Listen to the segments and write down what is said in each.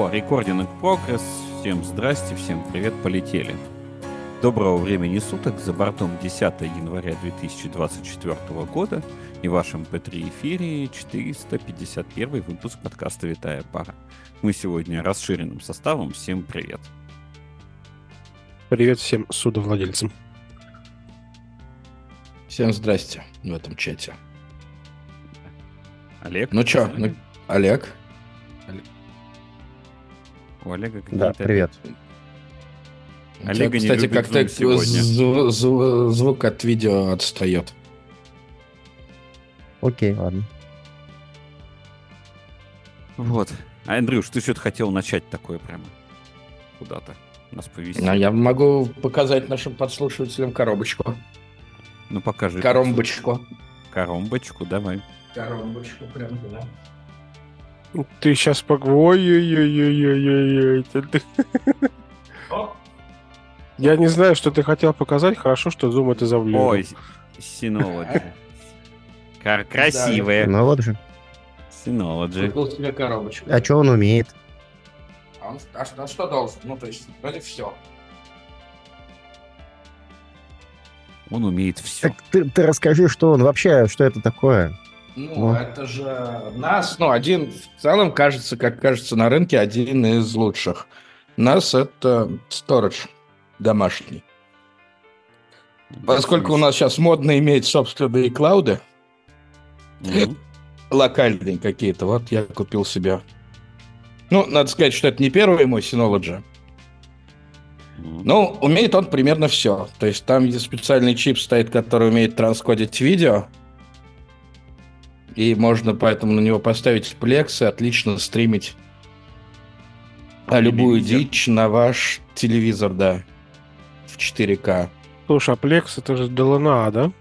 Во, рекординг прогресс. Всем здрасте, всем привет, полетели. Доброго времени суток, за бортом 10 января 2024 года и в вашем P3 эфире 451 выпуск подкаста «Витая пара». Мы сегодня расширенным составом. Всем привет. Привет всем судовладельцам. Всем здрасте в этом чате. Олег? Ну чё, ну, Олег? У Олега Да, привет. Олега Тебя, кстати, как-то зв- зв- звук от видео отстает. Окей, ладно. Вот. А, Андрюш, ты что-то хотел начать такое прямо куда-то нас повести. А я могу показать нашим подслушивателям коробочку. Ну, покажи. Коромбочку. Коромбочку, давай. Коромбочку прям, да. Ты сейчас пог... Ой-ой-ой-ой-ой-ой. Я не знаю, что ты хотел показать. Хорошо, что Zoom это завлек. Ой, Synology. Красивые. Же. Synology. Купил себе коробочку. А что он умеет? А, он- а а что должен? Ну, то есть, вроде все. Он умеет все. Так ты, ты расскажи, что он вообще, что это такое? Ну, Ну. это же нас, ну, один в целом кажется, как кажется на рынке, один из лучших. Нас это storage домашний. Поскольку у нас сейчас модно иметь собственные клауды, Мгм. локальные какие-то, вот я купил себе. Ну, надо сказать, что это не первый мой Synology. Мгм. Ну, умеет он примерно все. То есть там есть специальный чип стоит, который умеет транскодить видео. И можно поэтому на него поставить плекс и отлично стримить а, любую дичь на ваш телевизор, да. В 4К. Слушай, а Plex это же DLNA, да?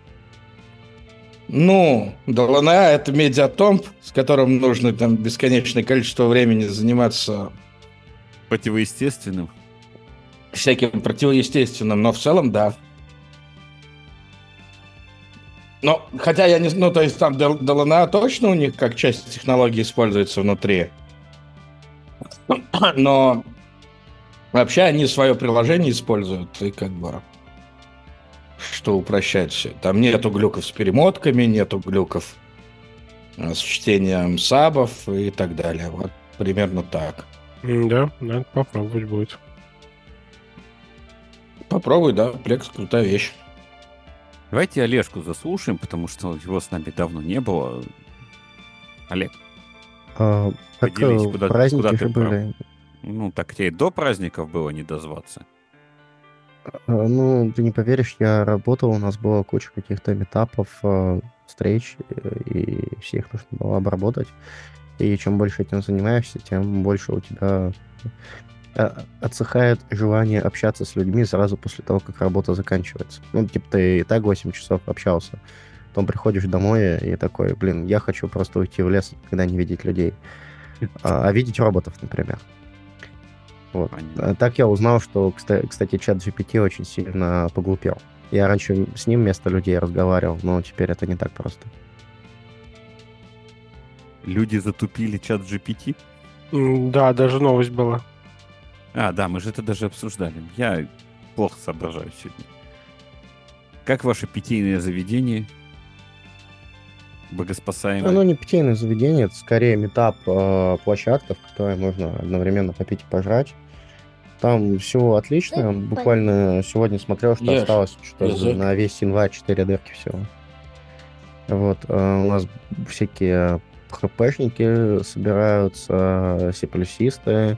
Ну, DLNA — это медиатомп, с которым нужно там бесконечное количество времени заниматься Противоестественным. всяким противоестественным, но в целом да. Но, хотя я не знаю, ну, то есть там DLNA точно у них как часть технологии используется внутри. Но вообще они свое приложение используют, и как бы что упрощает все. Там нету глюков с перемотками, нету глюков э, с чтением сабов и так далее. Вот примерно так. Да, надо попробовать будет. Попробуй, да, Плекс крутая вещь. Давайте Олежку заслушаем, потому что его с нами давно не было. Олег, А, так Поделись, куда- праздники куда ты были. ну так тебе и до праздников было не дозваться. А, Ну, ты не поверишь, я работал, у нас была куча каких-то метапов, э, встреч, э, и всех нужно было обработать. И чем больше этим занимаешься, тем больше у тебя отсыхает желание общаться с людьми сразу после того, как работа заканчивается. Ну, типа, ты и так 8 часов общался, потом приходишь домой и такой, блин, я хочу просто уйти в лес, когда не видеть людей. А, а видеть роботов, например. Вот. Понятно. А Так я узнал, что, кста- кстати, чат GPT очень сильно поглупел. Я раньше с ним вместо людей разговаривал, но теперь это не так просто. Люди затупили чат GPT. Да, даже новость была. А, да, мы же это даже обсуждали. Я плохо соображаю сегодня. Как ваше питейное заведение? Богоспасаемое? Оно не питейное заведение, это скорее метап э, площадка, в которой можно одновременно попить и пожрать. Там все отлично. Буквально сегодня смотрел, что Ешь. осталось что Язык. на весь январь 4 дырки всего. Вот. э, у нас всякие хпшники собираются, сиплюсисты.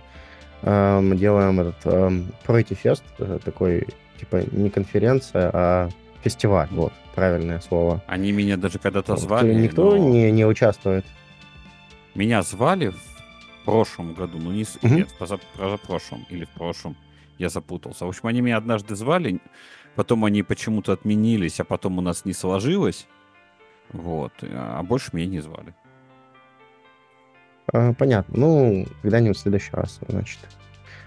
Э, мы делаем этот э, Пройти фест, э, такой, типа, не конференция, а фестиваль, вот, правильное слово. Они меня даже когда-то звали. Никто но не, не участвует. Меня звали в прошлом году, ну не. Мгм. нет, поза- позапрошлом или в прошлом. Я запутался. В общем, они меня однажды звали, потом они почему-то отменились, а потом у нас не сложилось. Вот. А больше меня не звали. А, Понятно. Ну, когда-нибудь в следующий раз, значит.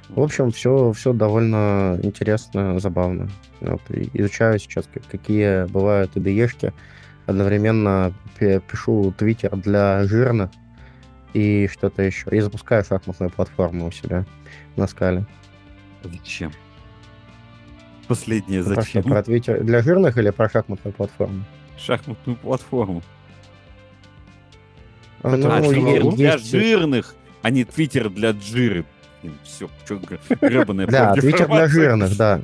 В общем, все, все довольно интересно, забавно. Вот, изучаю сейчас, как- какие бывают IDE-шки. Одновременно пишу твиттер для жирных. и что-то еще. И запускаю шахматную платформу у себя на скале. Зачем? Последнее Про что, зачем? Про Твиттер для жирных или про шахматную платформу? Шахматную платформу. Это а, Твиттер есть- для жирных, а не Твиттер для джиры. Все, что гребаная Да, Твиттер для жирных, да.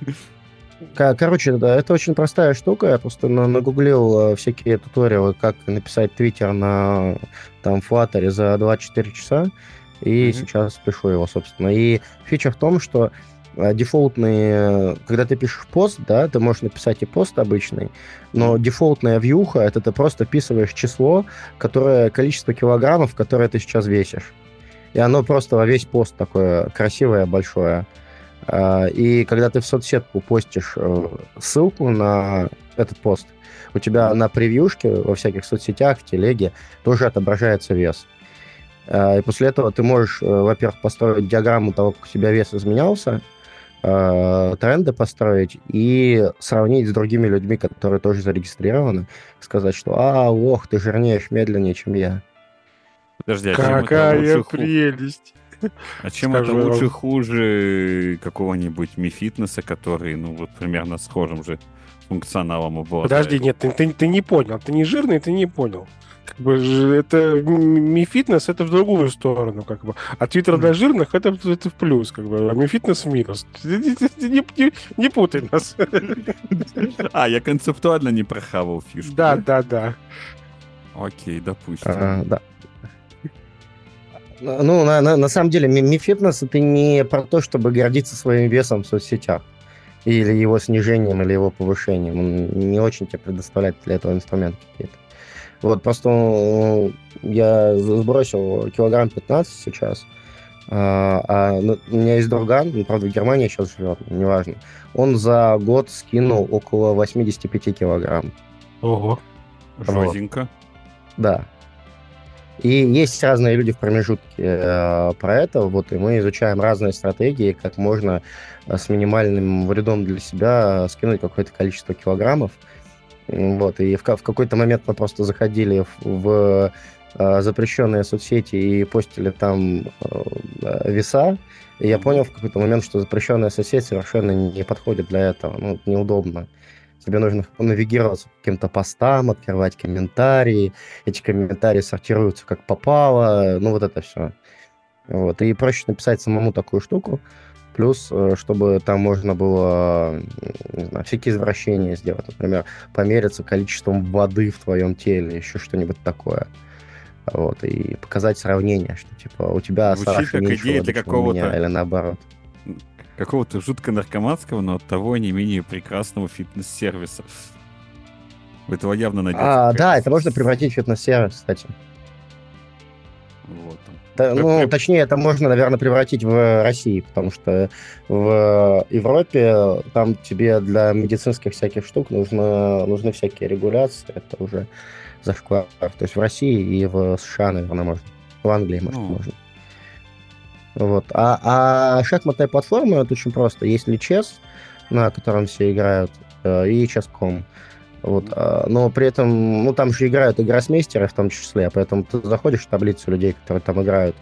Ко- Короче, да, это очень простая штука. Я просто на- нагуглил э, всякие туториалы, как написать твиттер на там Flutter за 24 часа, и Мгм. сейчас пишу его, собственно. И фича в том, что дефолтные, когда ты пишешь пост, да, ты можешь написать и пост обычный, но дефолтная вьюха это ты просто вписываешь число, которое количество килограммов, которое ты сейчас весишь. И оно просто во весь пост такое красивое, большое. А, И когда ты в соцсетку постишь э, ссылку на этот пост, у тебя на превьюшке во всяких соцсетях, в телеге тоже отображается вес. А, И после этого ты можешь, э, во-первых, построить диаграмму того, как у тебя вес изменялся, э, тренды построить и сравнить с другими людьми, которые тоже зарегистрированы, сказать, что «А, ох, ты жирнеешь медленнее, чем я». Подожди, а чем это Какая лучше, ху- прелесть. а чем скажу это вам. лучше, хуже какого-нибудь Мифитнеса, который, ну, вот примерно схожим же функционалом обладает? Подожди, нет, ты, ты, ты не понял. Ты не жирный, ты не понял. Как бы это ми-фитнес это в другую сторону, как бы. А твиттер для жирных это, в- это в плюс, как бы. А ми-фитнес в минус. Не, не- не путай нас. А, я концептуально не прохавал фишку. Да, да, да. Окей, допустим. А, да. Ну, на, на, на самом деле, ми- ми-фитнес это не про то, чтобы гордиться своим весом в соцсетях. Или его снижением, или его повышением. Он не очень тебе предоставляет для этого инструменты какие-то. Вот, просто ну, я сбросил килограмм 15 сейчас. А, а, ну, у меня есть друган, он, правда, в Германии сейчас живет, неважно. Он за год скинул около 85 килограмм. Ого. Жозенько. Да. И есть разные люди в промежутке э, про это, вот, и мы изучаем разные стратегии, как можно э, с минимальным вредом для себя скинуть какое-то количество килограммов. М, Вот, и в, в какой-то момент мы просто заходили в, в, э, запрещенные соцсети и постили там э, веса, и я понял в какой-то момент, что запрещенная соцсеть совершенно не подходит для этого, ну, неудобно. Тебе нужно навигироваться по каким-то постам, открывать комментарии. Эти комментарии сортируются как попало. Ну, вот это все. Вот. И проще написать самому такую штуку. Плюс, э, чтобы там можно было, не знаю, всякие извращения сделать. Например, помериться количеством воды в твоем теле, еще что-нибудь такое. Вот. И показать сравнение, что, типа, у тебя Звучит как меньше идея воды, для у меня, какого-то- или наоборот. Какого-то жутко наркоманского, но от того не менее прекрасного фитнес-сервиса. У этого явно найдется. А, да, это можно превратить в фитнес-сервис, кстати. Вот. Как ну, при- точнее, это можно, наверное, превратить в России, потому что в Европе там тебе для медицинских всяких штук нужно, нужны всякие регуляции, это уже зашквар. То есть в России и в США, наверное, можно. В Англии, может, Ну. можно. Вот. А, а шахматная платформа, это очень просто. Есть Lichess, на котором все играют, э, и Chess.com. Вот, а, но при этом, ну, там же играют и гроссмейстеры в том числе, поэтому ты заходишь в таблицу людей, которые там играют,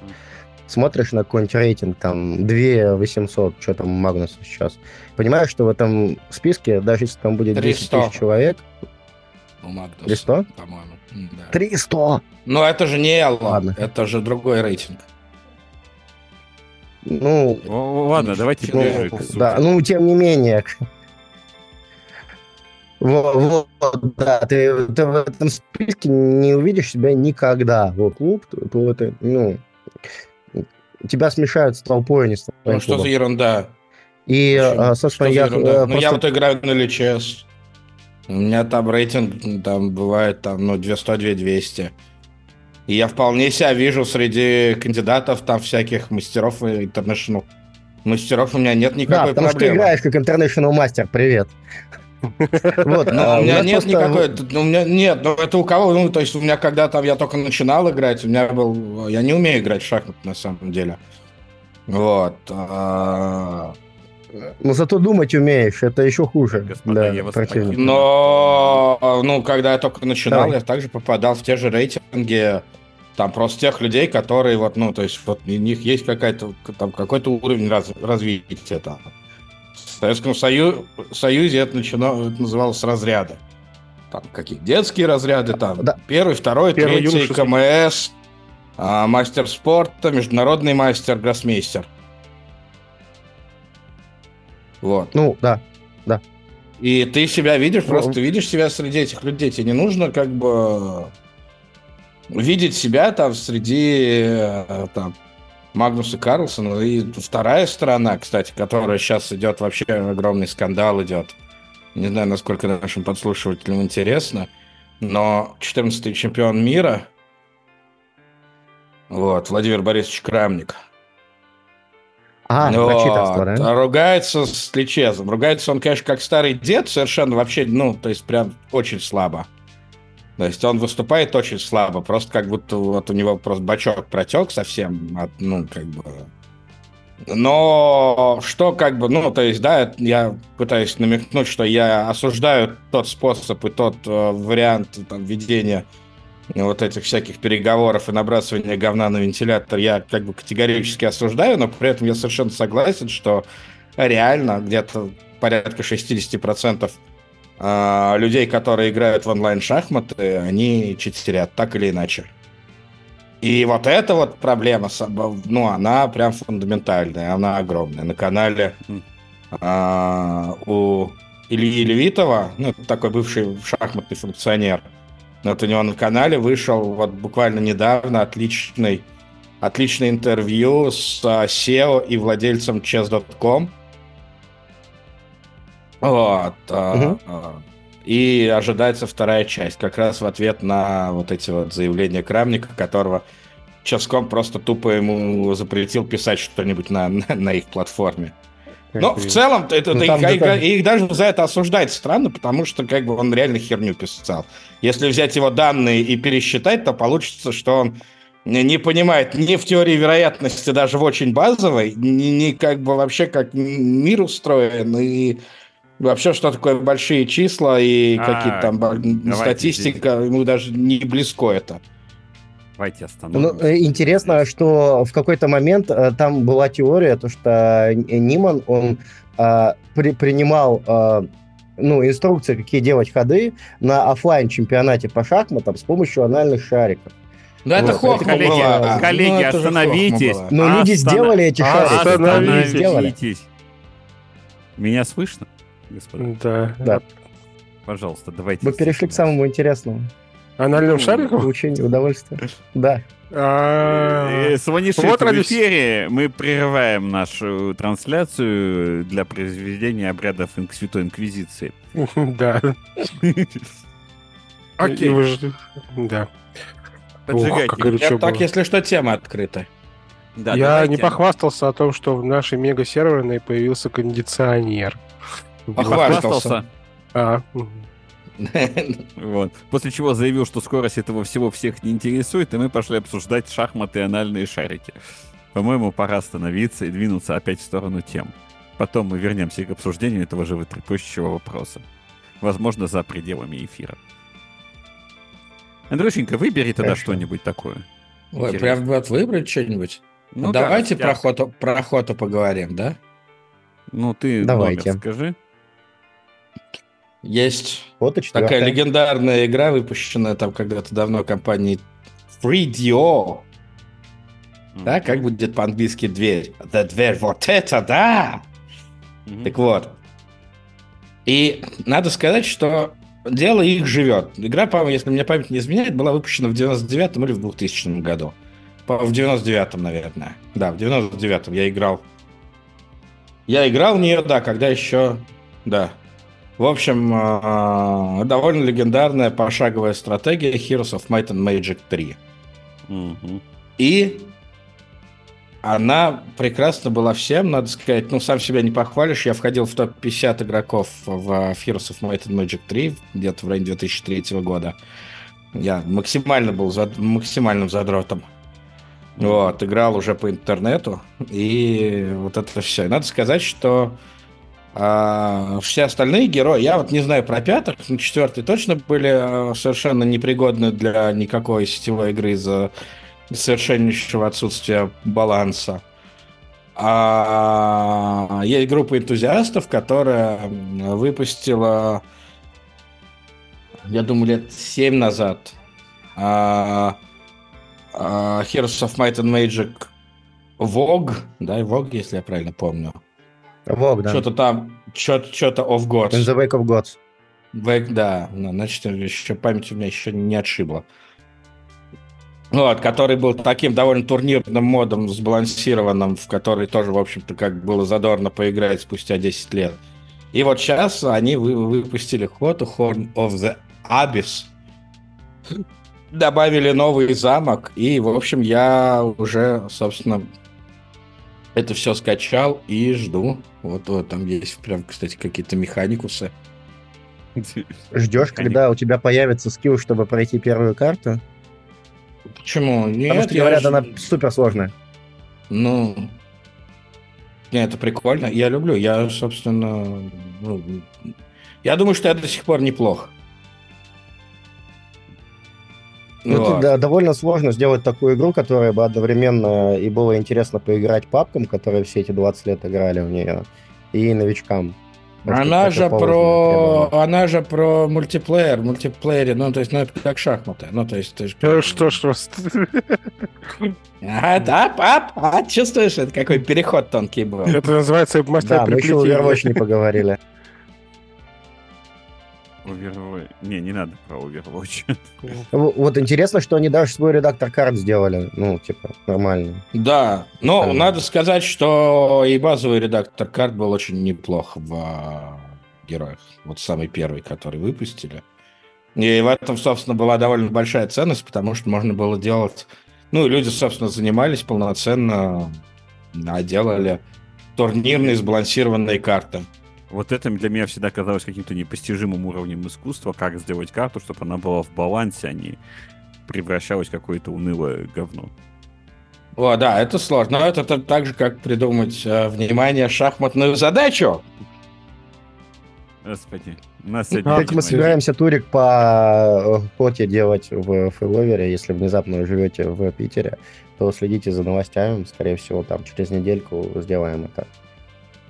смотришь на какой-нибудь рейтинг, там, 2 800, что там у Магнуса сейчас, понимаешь, что в этом списке, даже если там будет 10 300. тысяч человек, У Магнуса, 300? По-моему. Да. 300! Но это же не Элла, Ладно. это же другой рейтинг. Ну, О, Ладно, давайте ну, да, ну, тем не менее. Вот, вот, да, ты, ты в этом списке не увидишь себя никогда. Вот клуб, то, то это, ну, тебя смешают с толпой, а не с твоим Ну что за ерунда? И, Почему? а, Что собственно, за я, ерунда? э, Ну, я просто- вот играю на Личес. У меня там рейтинг, там бывает там, ну, 200-200. И я вполне себя вижу среди кандидатов там всяких мастеров и интернешнл. Мастеров у меня нет Да, никакой потому что ты проблемы. играешь как International Master, привет. Вот, Ну, а у меня нет просто- никакой, ну, у меня нет, ну это у кого, ну то есть у меня когда там я только начинал играть, у меня был, я не умею играть в шахматы на самом деле, вот. а, Но зато думать умеешь, это еще хуже. Господа, да, я вас. Но, ну, когда я только начинал, Давай. я также попадал в те же рейтинги, Там просто тех людей, которые вот, ну, то есть вот у них есть какая-то, там какой-то уровень раз, развития там. В Советском Сою, Союзе это, начинало, это называлось разряды. Там какие детские разряды, там Да. первый, второй, Первый третий, юношеский. КМС, а, мастер спорта, международный мастер, гроссмейстер. Вот. Ну, да. И ты себя видишь, Ну, просто ты видишь себя среди этих людей. Тебе не нужно как бы видеть себя там среди э, там, Магнуса Карлсона. И вторая сторона, кстати, которая сейчас идет, вообще огромный скандал идет. Не знаю, насколько нашим подслушивателям интересно, но 14-й чемпион мира, вот, Владимир Борисович Крамник, А, вот. да? А Ругается с Личезом. Ругается он, конечно, как старый дед, совершенно вообще, ну, то есть прям очень слабо. То есть он выступает очень слабо, просто как будто вот у него просто бачок протек совсем, от, ну, как бы... Но что как бы, ну, то есть, да, я пытаюсь намекнуть, что я осуждаю тот способ и тот э, вариант там, ведения вот этих всяких переговоров и набрасывания говна на вентилятор я как бы категорически осуждаю, но при этом я совершенно согласен, что реально где-то порядка 60% а, людей, которые играют в онлайн-шахматы, они читерят, так или иначе. И вот эта вот проблема, ну, она прям фундаментальная, она огромная. На канале а, у Ильи Левитова, ну, это такой бывший шахматный функционер, вот у него на канале вышел вот буквально недавно отличный, отличное интервью с а, SEO и владельцем chess.com. Вот. а, а, И ожидается вторая часть, как раз в ответ на вот эти вот заявления Крамника, которого Ческом просто тупо ему запретил писать что-нибудь на, на, на их платформе. Но в целом это, Ну, там их, их даже за это осуждать странно, потому что как бы он реально херню писал. Если взять его данные и пересчитать, то получится, что он не не понимает ни в теории вероятности, даже в очень базовой, ни, ни как бы вообще как мир устроен, и вообще что такое большие числа и А, какие-то там статистика, ему даже не близко это. Давайте Ну, остановимся. э, интересно, что в какой-то момент э, там была теория, то что Н- Ниман, он э, при- принимал э, ну, инструкции, какие делать ходы на оффлайн чемпионате по шахматам с помощью анальных шариков. Да это Вот, хохма коллеги, была. коллеги, Ну, это остановитесь. Но люди Остана- сделали эти А, шарики. остановитесь. Люди сделали. Остановитесь. Меня слышно, господа? Да. Да. Пожалуйста, давайте. Мы перешли к самому интересному. Анальным шариком? Получение удовольствия. Да. А, Э, Вот в ради- эфире, мы прерываем нашу трансляцию для произведения обрядов Святой Инквизиции. Да. Окей. Да. Поджигайте. так, если что, тема открыта. Да, Я давайте. не похвастался о том, что в нашей мега-серверной появился кондиционер. Похвастался. А, мгм. Вот. После чего заявил, что скорость этого всего всех не интересует, и мы пошли обсуждать шахматы и анальные шарики. По-моему, пора остановиться и двинуться опять в сторону тем. Потом мы вернемся к обсуждению этого животрепещущего вопроса. Возможно, за пределами эфира. Андрюшенька, выбери тогда Хорошо. что-нибудь такое. Ой, прям вот выбрать что-нибудь? Ну, Давайте да, про, я- охоту, про охоту поговорим, да? Ну, ты Давайте. номер скажи. Есть Вот и такая легендарная игра, выпущенная там когда-то давно компанией 3DO. Да, как будет по-английски дверь? Да, дверь, вот это да! Мгм. Так вот. И надо сказать, что дело их живет. Игра, по-моему, если мне память не изменяет, была выпущена в 99-м или в 2000 году. В 99-м, наверное. Да, в 99-м я играл. Я играл в нее, да, когда еще... Да. В общем, а, довольно легендарная пошаговая стратегия Heroes of Might and Magic 3. Мгм. И она прекрасно была всем, надо сказать. Ну, сам себя не похвалишь. Я входил в топ-50 игроков в Heroes of Might and Magic 3 где-то в районе 2003 года. Я максимально был зад- максимальным задротом. Вот, играл уже по интернету. И вот это все. Надо сказать, что а, все остальные герои, я вот не знаю про пятых, но четвертые точно были а, совершенно непригодны для никакой сетевой игры из-за совершеннейшего отсутствия баланса. А есть группа энтузиастов, которая выпустила, я думаю, лет 7 назад а, а, Heroes of Might and Magic Vogue, да, Vogue, если я правильно помню. Vogue, да. Что-то там, что-то of Gods. In the Wake of Gods. Wake, да, ну, значит, еще память у меня еще не отшибла. Вот, который был таким довольно турнирным модом, сбалансированным, в который тоже, в общем-то, как было задорно поиграть спустя 10 лет. И вот сейчас они вы, выпустили ход Horn of the Abyss, добавили новый замок, и, в общем, я уже, собственно, это все скачал и жду. Вот, вот там есть прям, кстати, какие-то механикусы. Ждешь, когда у тебя появится скилл, чтобы пройти первую карту? Почему? Нет, Потому что, говорят, ж... она супер сложная. Ну, нет, это прикольно. Я люблю. Я, собственно, ну, я думаю, что я до сих пор неплохо. Ну, вот. да, довольно сложно сделать такую игру, которая бы одновременно и было интересно поиграть папкам, которые все эти 20 лет играли в нее, и новичкам. Она же про, она же про мультиплеер, мультиплеере, ну то есть, ну это как шахматы, ну то есть, ты же... Ну, что, что? А, ап, ап, а, чувствуешь, это какой переход тонкий был. Это называется мастер Да, мы еще Overwatch не поговорили. Overwatch. Не, не надо про Overwatch. Вот интересно, что они даже свой редактор карт сделали. Ну, типа, нормально. Да, но Там... надо сказать, что и базовый редактор карт был очень неплох в а, героях. Вот самый первый, который выпустили. И в этом, собственно, была довольно большая ценность, потому что можно было делать... Ну, люди, собственно, занимались полноценно, а делали турнирные сбалансированные карты. Вот это для меня всегда казалось каким-то непостижимым уровнем искусства, как сделать карту, чтобы она была в балансе, а не превращалась в какое-то унылое говно. О, да, это сложно. Но это так же, как придумать, э, внимание, шахматную задачу. Господи. У нас как мы собираемся турик по коте делать в фейловере, если внезапно живете в Питере, то следите за новостями. Скорее всего, там через недельку сделаем это.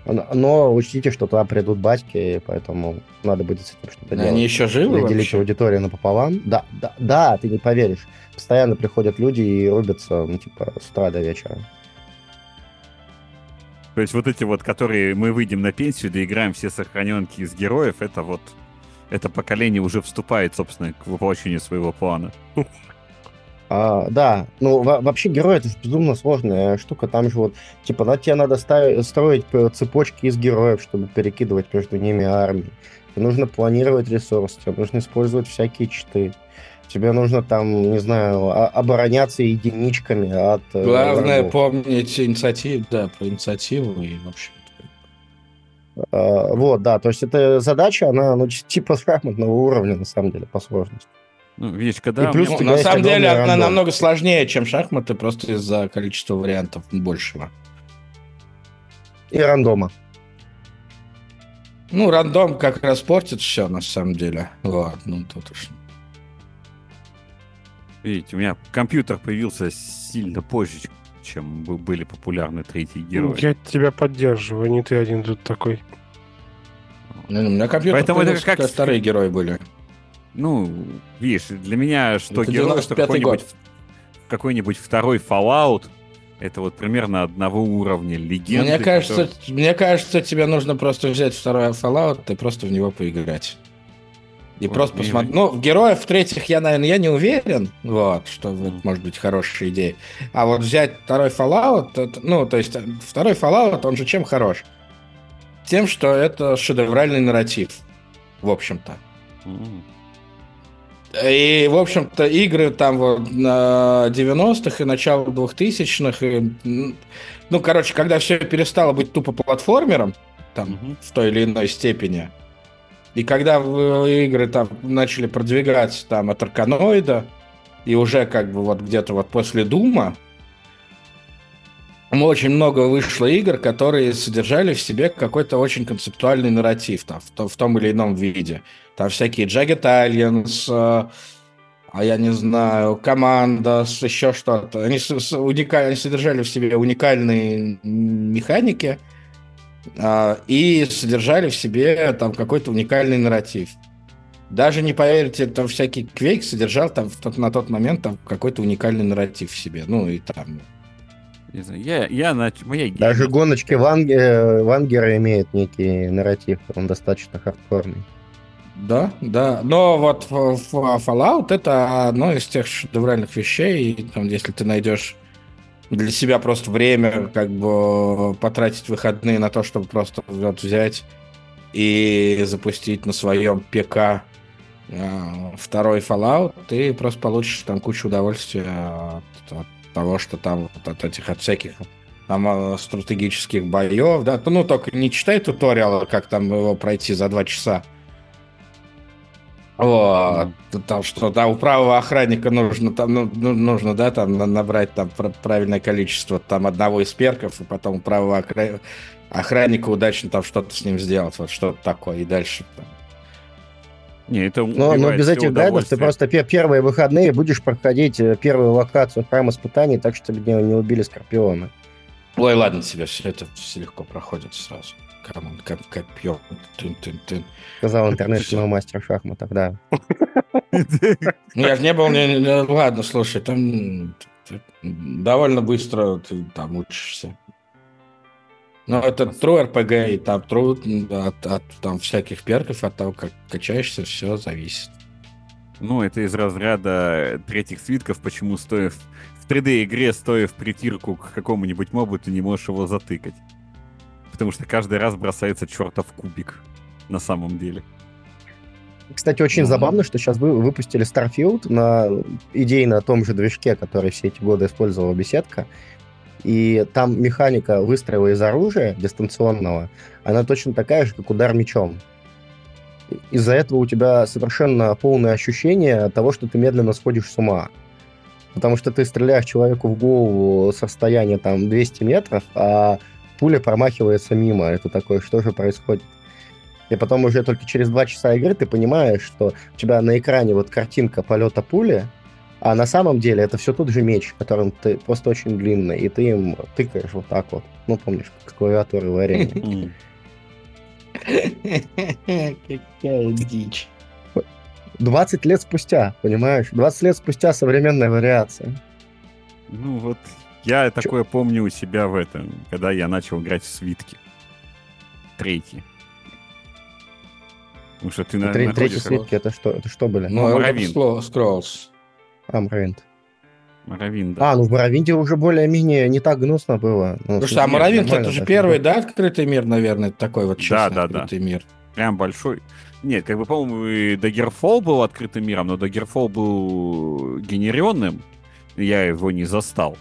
Но учтите, что туда придут батьки, поэтому надо будет с этим что-то делать. Они еще живы Или делить аудиторию напополам. Да, да, да, ты не поверишь. Постоянно приходят люди и рубятся, ну, типа, с утра до вечера. То есть вот эти вот, которые мы выйдем на пенсию, доиграем все сохраненки из героев, это вот это поколение уже вступает, собственно, к воплощению своего плана. А, да, ну вообще герой это же безумно сложная штука. Там же вот, типа, на тебе надо ставить, строить цепочки из героев, чтобы перекидывать между ними армии. Тебе нужно планировать ресурсы, тебе нужно использовать всякие читы. Тебе нужно там, не знаю, обороняться единичками от... Э, Главное врагов. помнить инициативу, да, про инициативу и, в общем а, вот, да, то есть эта задача, она, ну, типа шахматного уровня, на самом деле, по сложности. Ну, видишь, когда... И плюс ну, на самом деле рандом. она намного сложнее, чем шахматы, просто из-за количества вариантов большего. И рандома. Ну, рандом как раз портит все, на самом деле. Вот, ну, тут уж... Видите, у меня компьютер появился сильно позже, чем были популярны третьи герои. Я тебя поддерживаю, не ты один тут такой. Ну, у меня компьютер Поэтому это как старые герои были. Ну, видишь, для меня что это герой, что какой-нибудь, какой-нибудь второй Fallout, это вот примерно одного уровня легенды. Мне кажется, который... мне кажется, тебе нужно просто взять второй Fallout и просто в него поиграть. И вот, просто посмотреть. Ну, героев в третьих я, наверное, я не уверен, вот, что mm. это может быть хорошая идея. А вот взять второй Fallout, это, ну, то есть второй Fallout, он же чем хорош? Тем, что это шедевральный нарратив, в общем-то. Mm. И, в общем-то, игры там вот на 90-х и начало 2000-х, и, ну, короче, когда все перестало быть тупо платформером, там, mm-hmm. в той или иной степени, и когда игры там начали продвигаться там от Арканоида, и уже как бы вот где-то вот после Дума, очень много вышло игр, которые содержали в себе какой-то очень концептуальный нарратив там, в, в том или ином виде. Там всякие Jagged Aliens, а я не знаю, команда, еще что-то. Они, с, с, уникаль... они содержали в себе уникальные механики а, и содержали в себе там какой-то уникальный нарратив. Даже не поверите, там всякий квейк содержал там в тот, на тот момент там какой-то уникальный нарратив в себе. Ну и там не знаю, я, я на моя Даже гоночки Вангера, Вангера имеют некий нарратив, он достаточно хардкорный. Да, да. Но вот Fallout это одно из тех шедевральных вещей. И, там, если ты найдешь для себя просто время, как бы потратить выходные на то, чтобы просто вот, взять и запустить на своем ПК э, второй Fallout, ты просто получишь там кучу удовольствия от, от того, что там вот от этих, от всяких там э, стратегических боев, да, ну только не читай туториалы, как там его пройти за два часа. Вот, там что, да, у правого охранника нужно, там, ну, ну нужно, да, там набрать там правильное количество там одного из перков, и потом у правого охранника удачно там что-то с ним сделать, вот что-то такое, и дальше там, не, это но, но без этих гайдов ты просто первые выходные будешь проходить э, первую локацию храм испытаний, так что не, не убили Скорпиона. Ой, ладно тебе, все это все легко проходит сразу. Come on, как копье. Тын -тын -тын. Сказал international master шахматов, да. Ну, я же не был... Ладно, слушай, там довольно быстро ты там учишься. Ну, это true RPG, и там true от, от там, всяких перков, от того, как качаешься, все зависит. Ну, это из разряда третьих свитков, почему стоя в, в 3D-игре, стоя в притирку к какому-нибудь мобу, ты не можешь его затыкать. Потому что каждый раз бросается чертов кубик на самом деле. Кстати, очень ну, забавно, что сейчас вы выпустили Starfield на идее на том же движке, который все эти годы использовала беседка. И там механика выстрела из оружия дистанционного, она точно такая же, как удар мечом. Из-за этого у тебя совершенно полное ощущение того, что ты медленно сходишь с ума. Потому что ты стреляешь человеку в голову с расстояния там 200 метров, а пуля промахивается мимо. Это такое, что же происходит? И потом уже только через два часа игры ты понимаешь, что у тебя на экране вот картинка полета пули, а на самом деле это все тот же меч, которым ты просто очень длинный, и ты им тыкаешь вот так вот. Ну, помнишь, как клавиатуры в арене. Какая дичь. 20 лет спустя, понимаешь? 20 лет спустя современная вариация. Ну вот, я Чё? такое помню у себя в этом, когда я начал играть в свитки. Третий. Потому что ты, наверное, Третий свитки, это что, это что были? Ну, Elder Scrolls. А, Моровинд. Моровинд, да. А, ну в Моровинде уже более-менее не так гнусно было. Ну, Слушай, а Моровинд это же первый, да, открытый мир, наверное, такой вот честный да, да, открытый да. мир. Прям большой. Нет, как бы, по-моему, и Daggerfall был открытым миром, но Daggerfall был генеренным, я его не застал.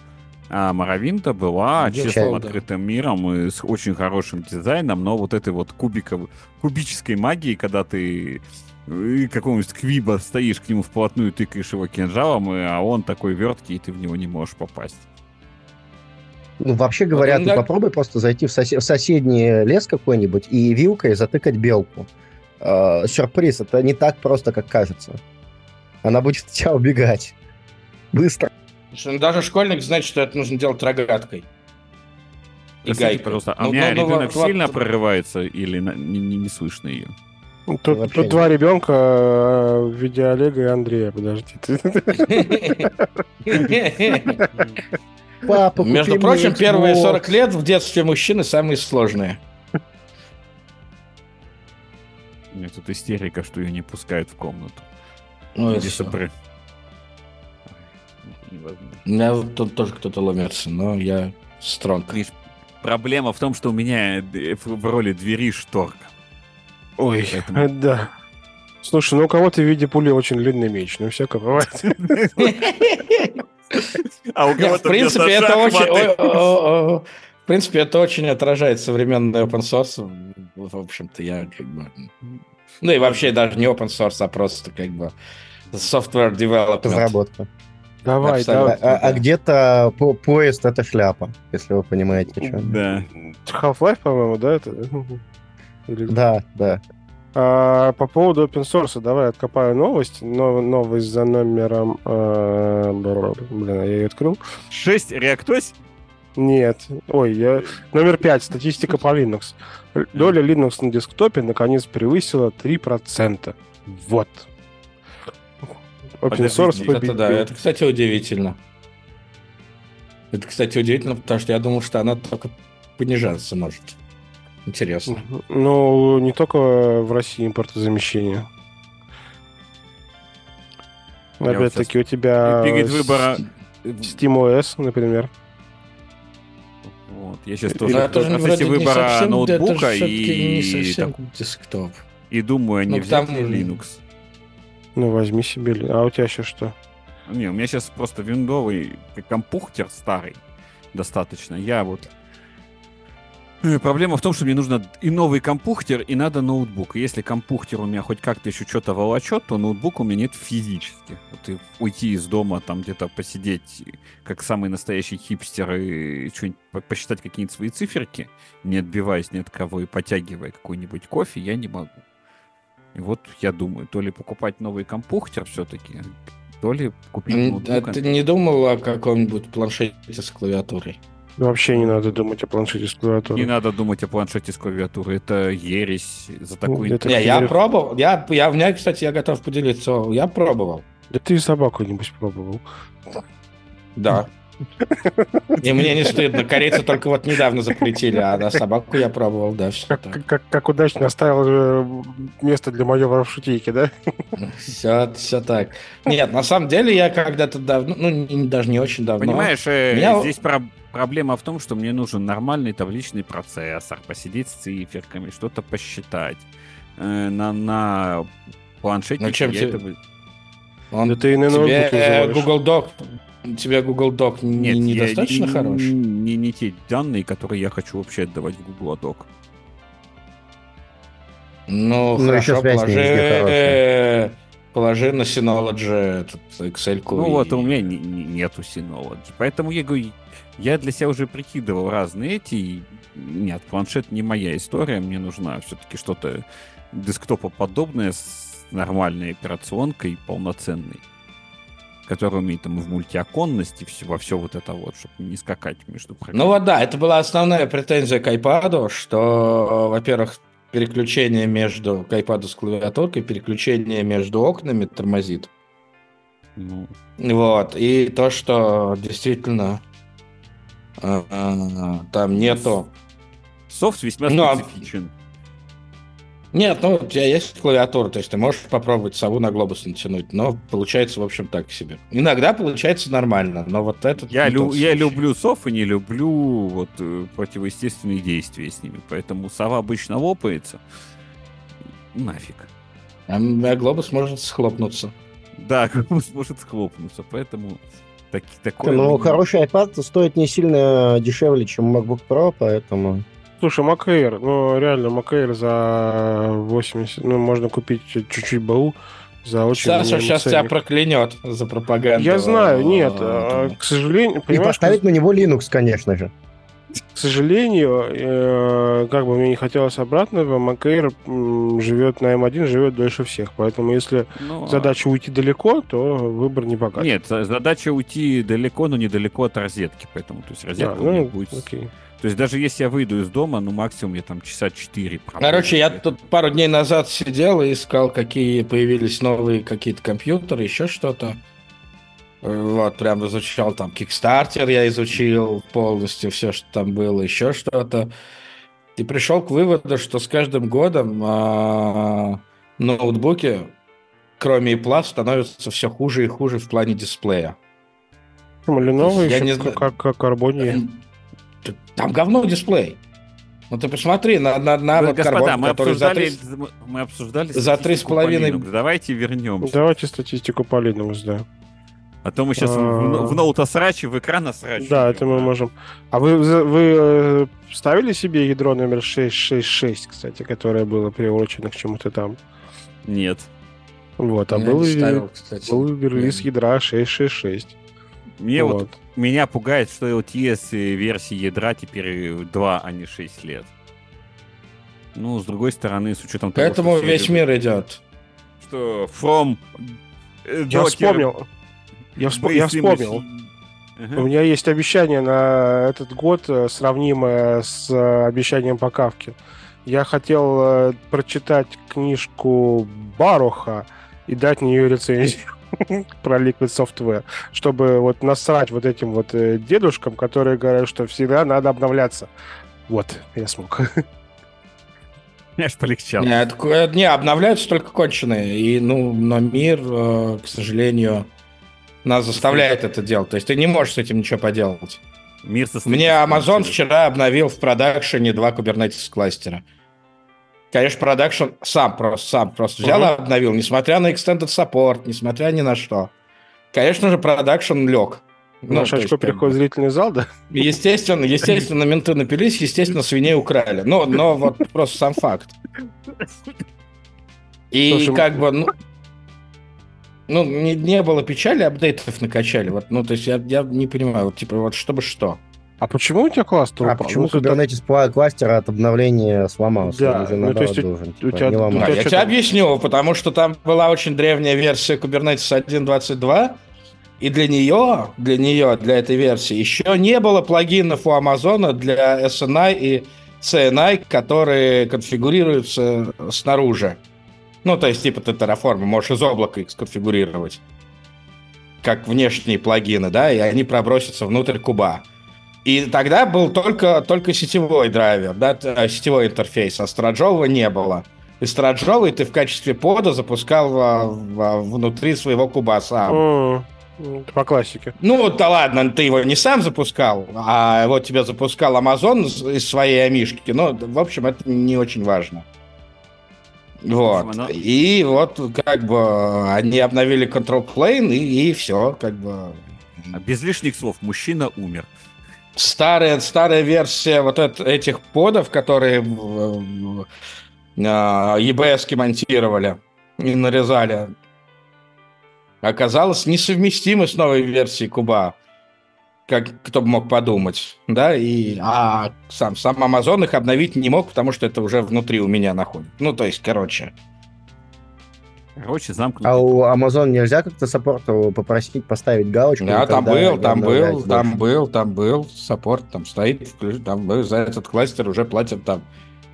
А Моровинта была честным открытым миром и с очень хорошим дизайном, но вот этой вот кубиковой, кубической магией, когда ты и какого-нибудь квиба стоишь к нему вплотную, тыкаешь его кинжалом, а он такой верткий, и ты в него не можешь попасть. Ну, вообще говоря, ты попробуй просто зайти в, сос- в соседний лес какой-нибудь и вилкой затыкать белку. Э- сюрприз, это не так просто, как кажется. Она будет от тебя убегать. Быстро. Ну, даже школьник знает, что это нужно делать рогаткой. И Простите, гайкой. пожалуйста, а ну, у меня ну, ребенок ну, сильно вот... прорывается или не, не, не слышно ее? Тут, тут два ребенка э, в виде Олега и Андрея, подожди. Папа, Между прочим, первые 40 лет в детстве мужчины самые сложные. У меня тут истерика, что ее не пускают в комнату. Ну, это про... У меня тут тоже кто-то ломится, но я стронг. Проблема в том, что у меня в роли двери шторка. Ой, Поэтому... да. Слушай, ну у кого-то в виде пули очень длинный меч, ну всякое бывает. А у кого-то В принципе, это очень... В принципе, это очень отражает современный open source. В общем-то, я как бы... Ну и вообще даже не open source, а просто как бы software development. Разработка. Давай, давай. А, а где-то по поезд это шляпа, если вы понимаете, что. Да. Half-Life, по-моему, да, это? Или... Да, да. А, по поводу open source, давай откопаю новость. Но, новость за номером... а, бр- блин, я ее открыл. 6 реактось? Нет. Ой, я... Номер 5. Статистика по Linux. Доля Linux на десктопе наконец превысила 3%. Вот. Open source Подожди, Это победил. да, это, кстати, удивительно. Это, кстати, удивительно, потому что я думал, что она только понижаться может. Интересно. Ну, не только в России импортозамещение. Опять-таки у тебя Перед выбора... SteamOS, например. Вот, я сейчас Ну, тоже Но в процессе выбора совсем- ноутбука и, совсем так- десктоп. и думаю, не Ну, взять там- Linux. Ну, возьми себе. А у тебя сейчас что? Не, у меня сейчас просто виндовый компухтер старый достаточно. Я вот... Э, Проблема в том, что мне нужно и новый компухтер, и надо ноутбук. И если компухтер у меня хоть как-то еще что-то волочет, то ноутбук у меня нет физически. Вот и уйти из дома, там где-то посидеть, как самый настоящий хипстер, и что-нибудь по- посчитать какие-нибудь свои циферки, не отбиваясь ни от кого и потягивая какой-нибудь кофе, я не могу. И вот я думаю, то ли покупать новый компухтер все-таки, то ли купить ноутбук. А ты не думал о каком-нибудь планшете с клавиатурой? Вообще не надо думать о планшете с клавиатурой. Не надо думать о планшете с клавиатурой. Это ересь за такую... Ну, это- Не, я я- пробовал. Я, я, у меня, кстати, я готов поделиться. Я пробовал. Да ты собаку, небось, пробовал. Да. И мне не стыдно. Корейцы только вот недавно запретили, а на собаку я пробовал, да, все Как, как, как, удачно оставил место для майора в шутейке, да? Все, все так. Нет, на самом деле я когда-то давно, ну, даже не очень давно. Понимаешь, э, Меня- здесь про- проблема в том, что мне нужен нормальный табличный процессор, посидеть с циферками, что-то посчитать. Э, на, на планшете Ну, чем я тебе- это Он, Да ты и на тебе э. Google Doc, тебе Google Doc не- Нет, я- недостаточно не, хорош? Не, не те данные, которые я хочу вообще отдавать в Google Doc. Ну, Ну, еще хорошо, не положи, э, положи на Synology этот Excel. Ну вот, у меня не- не- нету Synology. Поэтому я говорю, я для себя уже прикидывал разные эти. и Нет, планшет не моя история. Мне нужна все-таки что-то десктопоподобное с нормальной операционкой, полноценной, которая умеет там в мультиоконности, все, во все вот это вот, чтобы не скакать между Ну вот да, это была основная претензия к iPad, что, во-первых, переключение между к iPad с клавиатуркой, переключение между окнами тормозит. Ну, Вот. И то, что действительно э, э, там нету... софт весьма специфичен. Нет, ну, у тебя есть клавиатура, то есть ты можешь попробовать сову на глобус натянуть, но получается, в общем, так себе. Иногда получается нормально, но вот это... Я, лю- я люблю сов и не люблю вот э, противоестественные действия с ними. Поэтому сова обычно лопается. Нафиг. А а глобус может схлопнуться. Да, может схлопнуться. Поэтому так, такое... Ну, мне- хороший iPad стоит не сильно дешевле, чем MacBook Pro, поэтому... Слушай, Air, ну реально, Air за 80, ну можно купить чуть-чуть БУ за очень Саша сейчас тебя ценник. проклянет за пропаганду. Я знаю, нет, э, а, этому. к сожалению, И поставить на него Linux, конечно же. к сожалению, э, как бы мне не хотелось обратного, Mac Air м, живет на M1, живет дольше всех, поэтому если Ну, а- задача уйти далеко, то выбор не богат. Нет, за- задача уйти далеко, но недалеко от розетки. Поэтому, то есть, розетка А, у меня ну, будет... окей. То есть, даже если я выйду из дома, ну, максимум я там часа 4 Короче, я тут пару дней назад сидел и искал, какие появились новые какие-то компьютеры, еще что-то. Вот, прям изучал там Kickstarter, я изучил полностью все, что там было, еще что-то. И пришел к выводу, что с каждым годом а, ноутбуки, кроме Apple, становятся все хуже и хуже в плане дисплея. Лenovo Я еще не как, знаю. как, Carbon Там говно дисплей. Ну ты посмотри на, на, на вот Господа, Carbon, мы который за обсуждали, 30 мы- мы обсуждали за статистику 3,5 по Linux. Давайте вернемся. Давайте статистику по Linux, да. А то мы сейчас в, А. в ноута-сраче, в экрана-сраче. Да, это мы можем. А вы, вы э, ставили себе ядро номер 666, кстати, которое было приурочено к чему-то там? Нет. Вот, а Я был, ставил, кстати. был релиз ядра 666. Мне вот вот. Меня пугает, что LTS версии ядра теперь 2, а не 6 лет. Ну, с другой стороны, с учетом того, Поэтому что весь мир идет. Что from... э, Я Docker, вспомнил. Я, вспо- я вспомнил. Ага. У меня есть обещание на этот год, э, сравнимое с э, обещанием по Кавке. Я хотел прочитать книжку Баруха и дать на нее рецензию про Liquid Software, чтобы вот насрать вот этим вот э, дедушкам, которые говорят, что всегда надо обновляться. Вот, я смог. Аж полегчало. Нет, ку- не, обновляются только конченые. И, ну, но мир, э, к сожалению, нас заставляет это делать. То есть ты не можешь с этим ничего поделать. Мир Мне Amazon вчера обновил в продакшене два Kubernetes кластера. Конечно, продакшн сам просто, сам просто взял и обновил, несмотря на extended support, несмотря ни на что. Конечно же, продакшн лег. Ну, Наш то есть, очко как переходит в зрительный зал, да? Естественно, естественно, менты напились, естественно, свиней украли. Но, но вот просто сам факт. И Слушай, как бы, ну, ну не, не было печали, апдейтов накачали. Вот, ну, то есть я, я не понимаю, вот, типа, вот чтобы что. А почему у тебя кластер А упал? почему Ну, Kubernetes пла- кластер от обновления сломался? Да, Он уже ну, то есть должен, у типа, тебя- не у А, тебя я тебе объясню, потому что там была очень древняя версия Kubernetes 1.22, и для нее, для нее, для этой версии, еще не было плагинов у Амазона для SNI и CNI, которые конфигурируются снаружи. Ну, то есть, типа, ты Terraform можешь из облака их сконфигурировать. Как внешние плагины, да, и они пробросятся внутрь куба. И тогда был только, только сетевой драйвер, да, э, сетевой интерфейс, а страджового не было. И страджовый ты в качестве пода запускал во- во- внутри своего куба сам. М, По классике. Ну, вот да ладно, ты его не сам запускал, а вот тебя запускал Amazon из своей амишки. Ну, в общем, это не очень важно. Вот. В И вот как бы они обновили Control Plane, и, все, как бы. А Без лишних слов, мужчина умер. Старая, старая версия вот эт- этих подов, которые в- а, монтировали и нарезали, оказалась несовместима с новой версией Куба. Как кто бы мог подумать, да, и а сам, сам Amazon их обновить не мог, потому что это уже внутри у меня находит. Ну, то есть, короче, Короче, замкнутый. А у Amazon нельзя как-то саппорту попросить поставить галочку? Да, там был, там был, там был, там был саппорт, там стоит, там был, за этот кластер уже платят там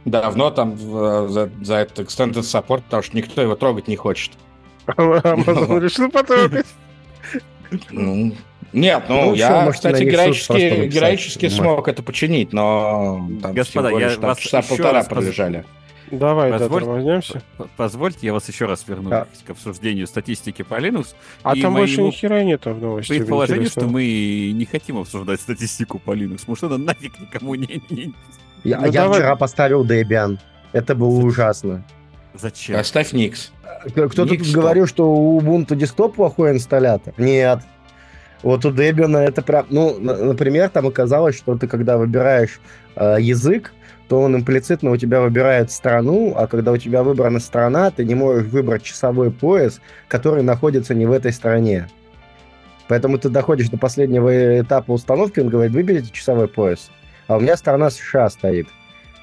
давно там в- за, за этот extended support, потому что никто его трогать не хочет. Amazon решил потрогать. Ну, нет, ну, Ну, я, можете кстати, героически, героически смог это починить, но там Господа, всего я лишь там вас часа полтора раз пролежали. Давай, да, Позволь- тормознемся. П- Позвольте, я вас еще раз верну Да. к обсуждению статистики по Linux. А И там больше ни хера нету в новости. Предположение, что мы не хотим обсуждать статистику по Linux, потому что она нафиг никому не... не- Я, Ну, я давай. вчера поставил Debian. Это было ужасно. Зачем? Оставь Никс. Кто-то говорил, что у Ubuntu десктоп плохой инсталлятор. Нет. Вот у Debian это прям... Ну, на- например, там оказалось, что ты когда выбираешь э, язык, то он имплицитно у тебя выбирает страну, а когда у тебя выбрана страна, ты не можешь выбрать часовой пояс, который находится не в этой стране. Поэтому ты доходишь до последнего этапа установки, он говорит, выберите часовой пояс. А у меня страна США стоит.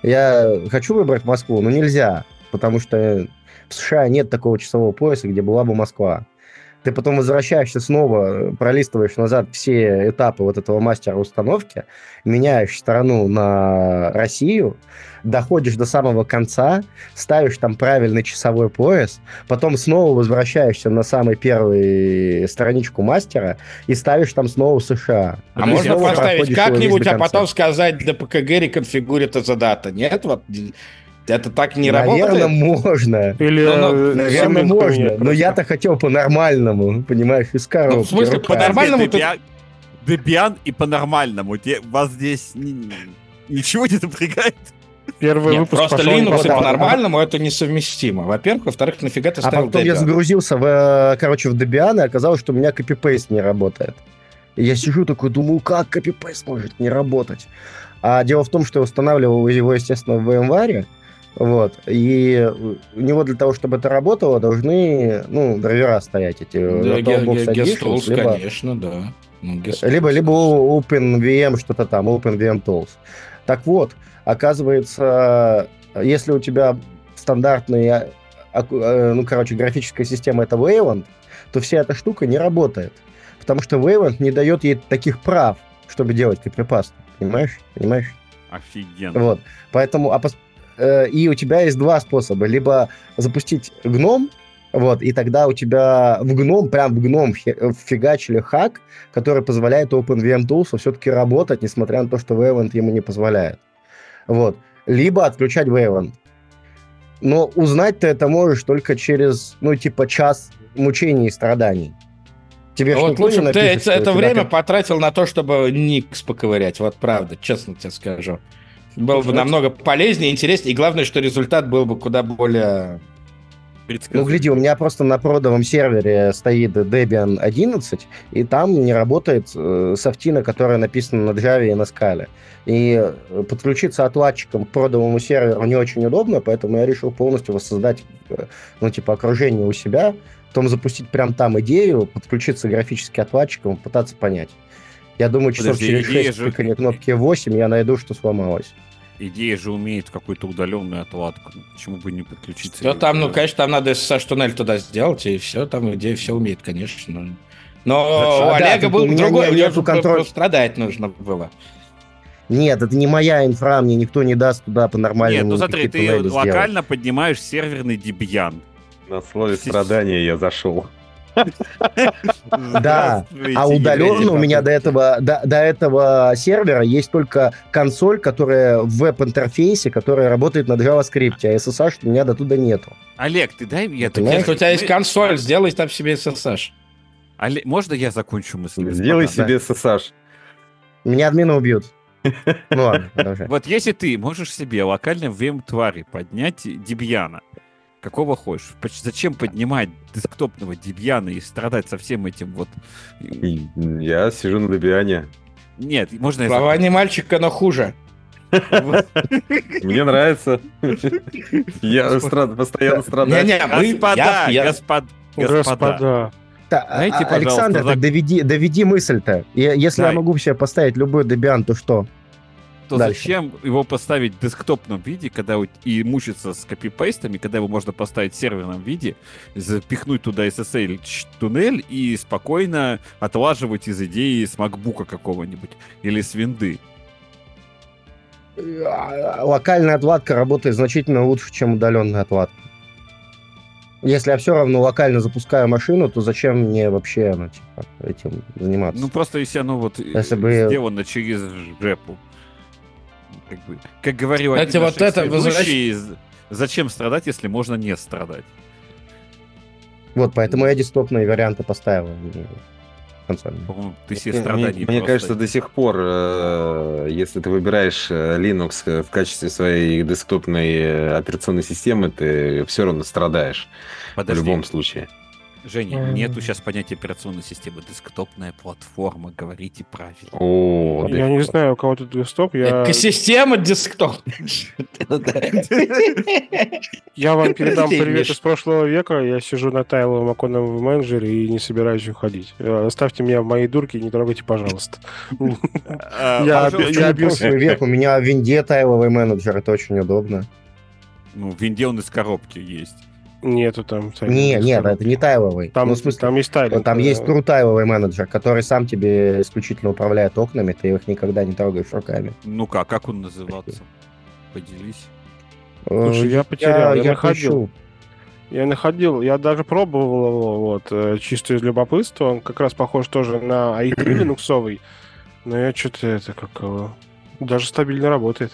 Я хочу выбрать Москву, но нельзя, потому что в США нет такого часового пояса, где была бы Москва. Ты потом возвращаешься снова, пролистываешь назад все этапы вот этого мастера установки, меняешь страну на Россию, доходишь до самого конца, ставишь там правильный часовой пояс, потом снова возвращаешься на самый первый страничку мастера и ставишь там снова США. А можно поставить как-нибудь, а потом сказать для ПКГ реконфигурит это дата? Нет, вот это так не Наверное, работает. можно. Или Ну, ну, э, Наверное, можно. Но я-то хотел по-нормальному, понимаешь, из коробки. Ну, в смысле, по-нормальному ты- Debian, Debian и по-нормальному. Те- Вас здесь ни- ничего не напрягает? Первый Нет, выпуск просто пошел не Linux и по-нормальному это несовместимо. Во-первых, во-вторых, нафига ты А ставил потом я Debian? загрузился, в, э, короче, в Debian, и оказалось, что у меня копипейст не работает. И я сижу такой, думаю, как копипейст может не работать? А дело в том, что я устанавливал его, естественно, в VMware, вот, и у него для того, чтобы это работало, должны, ну, драйвера стоять эти. Да, Ге- Ге- Editions, Guest либо- конечно, да. Ну, либо, либо OpenVM, что-то там, OpenVM Tools. Так вот, оказывается, если у тебя стандартная, ну, короче, графическая система это Wayland, то вся эта штука не работает. Потому что Wayland не дает ей таких прав, чтобы делать копипаст. Понимаешь? Понимаешь? Офигенно. Вот. Поэтому а, э, и у тебя есть два способа. Либо запустить гном, вот, и тогда у тебя в гном, прям в гном фигачили хак, который позволяет OpenVM Tools все-таки работать, несмотря на то, что Wayland ему не позволяет. Вот. Либо отключать Wayland. Но узнать ты это можешь только через, ну, типа, час мучений и страданий. Тебе ну, вот лучше бы ты это, это время как... потратил на то, чтобы Никс поковырять. Вот правда, честно тебе скажу. Было бы намного полезнее, интереснее, и главное, что результат был бы куда более ну, гляди, у меня просто на продовом сервере стоит Debian 11, и там не работает э, софтина, которая написана на Java и на Scala. И э, подключиться отладчиком к продовому серверу не очень удобно, поэтому я решил полностью воссоздать, э, ну, типа, окружение у себя, потом запустить прям там идею, подключиться графически отладчиком, пытаться понять. Я думаю, часов Подожди, через 6 же... кнопки 8 я найду, что сломалось идея же умеет какую-то удаленную отладку. Почему бы не подключиться? Все там, ну, конечно, там надо SSH-туннель туда сделать, и все, там идея все умеет, конечно. Но а, у Олега да, был другой, у него контроль... страдать нужно было. Нет, это не моя инфра, мне никто не даст туда по нормальному. Нет, ну смотри, ты локально сделать. поднимаешь серверный Debian. На слове страдания я зашел. Да, а удаленно у меня до этого, до, до этого сервера есть только консоль, которая в веб-интерфейсе, которая работает на JavaScript, а SSH у меня до туда нету. Олег, ты дай мне... Если у тебя есть консоль, сделай там себе SSH. Олег, можно я закончу мысль? Сделай себе SSH. Меня админы убьют. Ну ладно, Вот если ты можешь себе локально в VM-твари поднять Дебьяна, какого хочешь. Зачем поднимать десктопного Debian и страдать со всем этим вот? Я сижу на Debian. Нет, можно... Слова не мальчика, но хуже. Мне нравится. Я постоянно страдаю. Не-не, господа, господа, господа. Знаете, Александр, доведи, доведи мысль-то. Если я могу себе поставить любой Debian, то что? То Дальше. зачем его поставить в десктопном виде, когда и мучиться с копипейстами, когда его можно поставить в серверном виде, запихнуть туда SSL туннель и спокойно отлаживать из идеи с макбука какого-нибудь или с винды. А, локальная отладка работает значительно лучше, чем удаленная отладка. Если я все равно локально запускаю машину, то зачем мне вообще ну, типа, этим заниматься? Ну, просто если оно вот если бы... сделано через жепу как бы, как говорил Знаете, вот это возвращ... зачем страдать, если можно не страдать? Вот, поэтому я десктопные варианты поставил. Ты все страдания. Мне, мне кажется, до сих пор, э, если ты выбираешь э, Linux в качестве своей десктопной операционной системы, ты все равно страдаешь. Подожди. В любом случае. Женя, mm. нету сейчас понятия операционной системы. Десктопная платформа, говорите правильно. О, я не знаю, у кого тут десктоп. Я... Экосистема десктоп. Я вам передам привет из прошлого века. Я сижу на тайловом оконном менеджере и не собираюсь уходить. Э, оставьте меня в моей дурке и не трогайте, пожалуйста. А, я обил свой век. У меня в винде тайловый менеджер. Это очень удобно. Ну, в винде он из коробки есть. Нету там. Не, нет, это не тайловый. Там, ну, в смысле, там есть тайлинг. Там есть true тайловый менеджер, который сам тебе исключительно управляет окнами, ты их никогда не трогаешь руками. Ну как, как он называться? Поделись. Э, Слушай, я потерял, я, я, я находил. Я находил, я даже пробовал его, вот, э, чисто из любопытства. Он как раз похож тоже на i3 линуксовый. Но я что-то это как даже стабильно работает.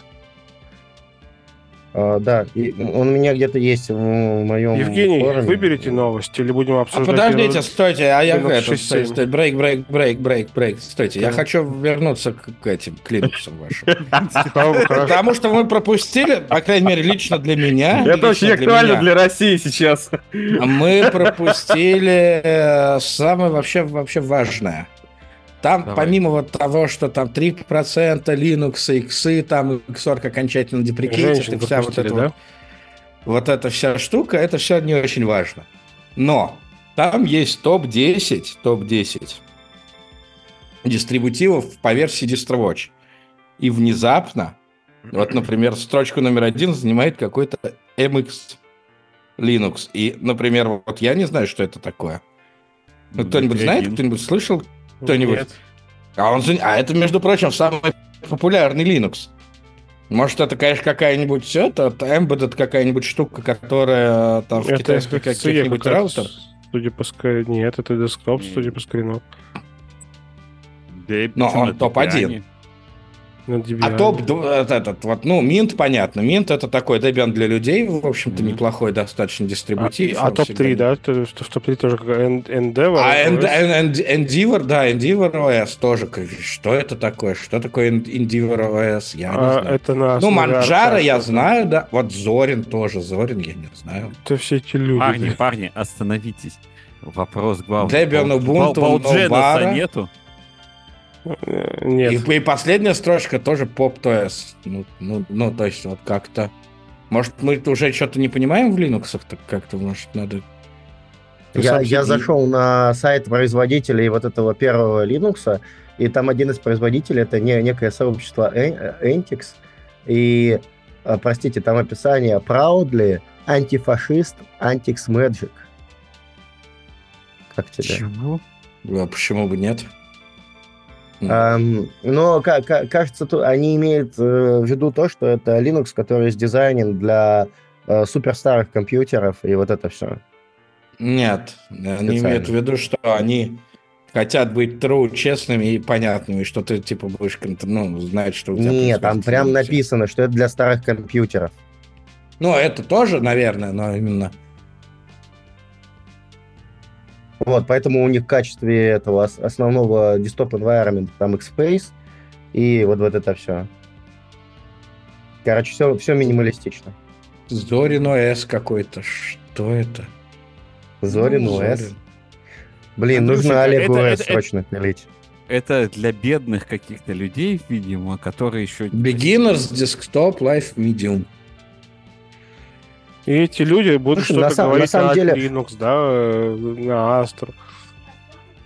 Uh, да, и он у меня где-то есть в моем Евгений, форуме. выберите новость или будем а обсуждать? А подождите, первый... стойте, а я это, стойте, брейк, брейк, брейк, брейк, брейк, стойте, я хочу вернуться к, к этим, к Linux вашим. Потому что мы пропустили, по крайней мере, лично для меня. Это очень актуально для России сейчас. Мы пропустили э, самое вообще, вообще важное – там, Давай. помимо вот того, что там 3% Linux, X, там Xorg окончательно деприкейтит, вся вот эта да? вот, вот эта вся штука, это все не очень важно. Но там есть топ-10, топ-10 дистрибутивов по версии DistroWatch. И внезапно Вот, например, строчку номер один занимает какой-то MX Linux. И, например, вот я не знаю, что это такое. Ну, кто-нибудь знает, кто-нибудь слышал? Кто-нибудь? Нет. А, он, а это, между прочим, самый популярный Linux. Может, это, конечно, какая-нибудь это, embedded какая-нибудь штука, которая э, там в Это китайских каких-нибудь раутер? Судя по скрину. Нет, это десктоп, судя по скрину. Но он на. Debian. А топ этот, вот, ну, Mint, понятно. Mint это такой Debian для людей, в общем-то, Мгм. неплохой достаточно А, дистрибутив. а он топ-3, всегда- да? То- что В топ-3 тоже Endeavor. А Endeavor, да, Endeavor OS тоже. Что это такое? Что такое End- Endeavor OS? Я не А, знаю. это на Ну, Манджара я знаю, да. Вот Зорин тоже. Зорин я не знаю. Это все эти люди. Парни, да. парни, остановитесь. Вопрос главный. Debian, Ubuntu, Бал- Балдженоса Novara. нету? Э, Нет. И, и последняя строчка тоже Pop.OS. Ну, ну, ну, то есть вот как-то... Может, мы уже что-то не понимаем в Linux? Так как-то, может, надо... Ты Я, сам я зашел на сайт производителей вот этого первого Linux, и там один из производителей это не, некое сообщество Эн- Entix, и, э, простите, там описание Proudly, антифашист, Antix Magic. Как тебе? Чего? А почему бы нет? Эм, но ка- ка- кажется, они имеют э, в виду то, что это Linux, который сдизайнен для э, суперстарых компьютеров и вот это все. Нет, они Специально. имеют в виду, что они хотят быть true, честными и понятными, что ты, типа, будешь ну, знать, что у тебя Нет, там прям написано, что это для старых компьютеров. Ну, это тоже, наверное, но именно... Вот, поэтому у них в качестве этого ос- основного десктоп environment там Xpace и вот, вот это все. Короче, все, все минималистично. Зорин OS какой-то. Что это? Zorin Ну, OS. Zorin. Блин, Андрюшенька, нужно Олегу это- OS это- срочно пилить. Это для бедных каких-то людей, видимо, которые еще... Beginners Desktop Live Medium. И эти люди будут Слушай, на что-то говорить самом на деле- Linux, да, э, на Astor.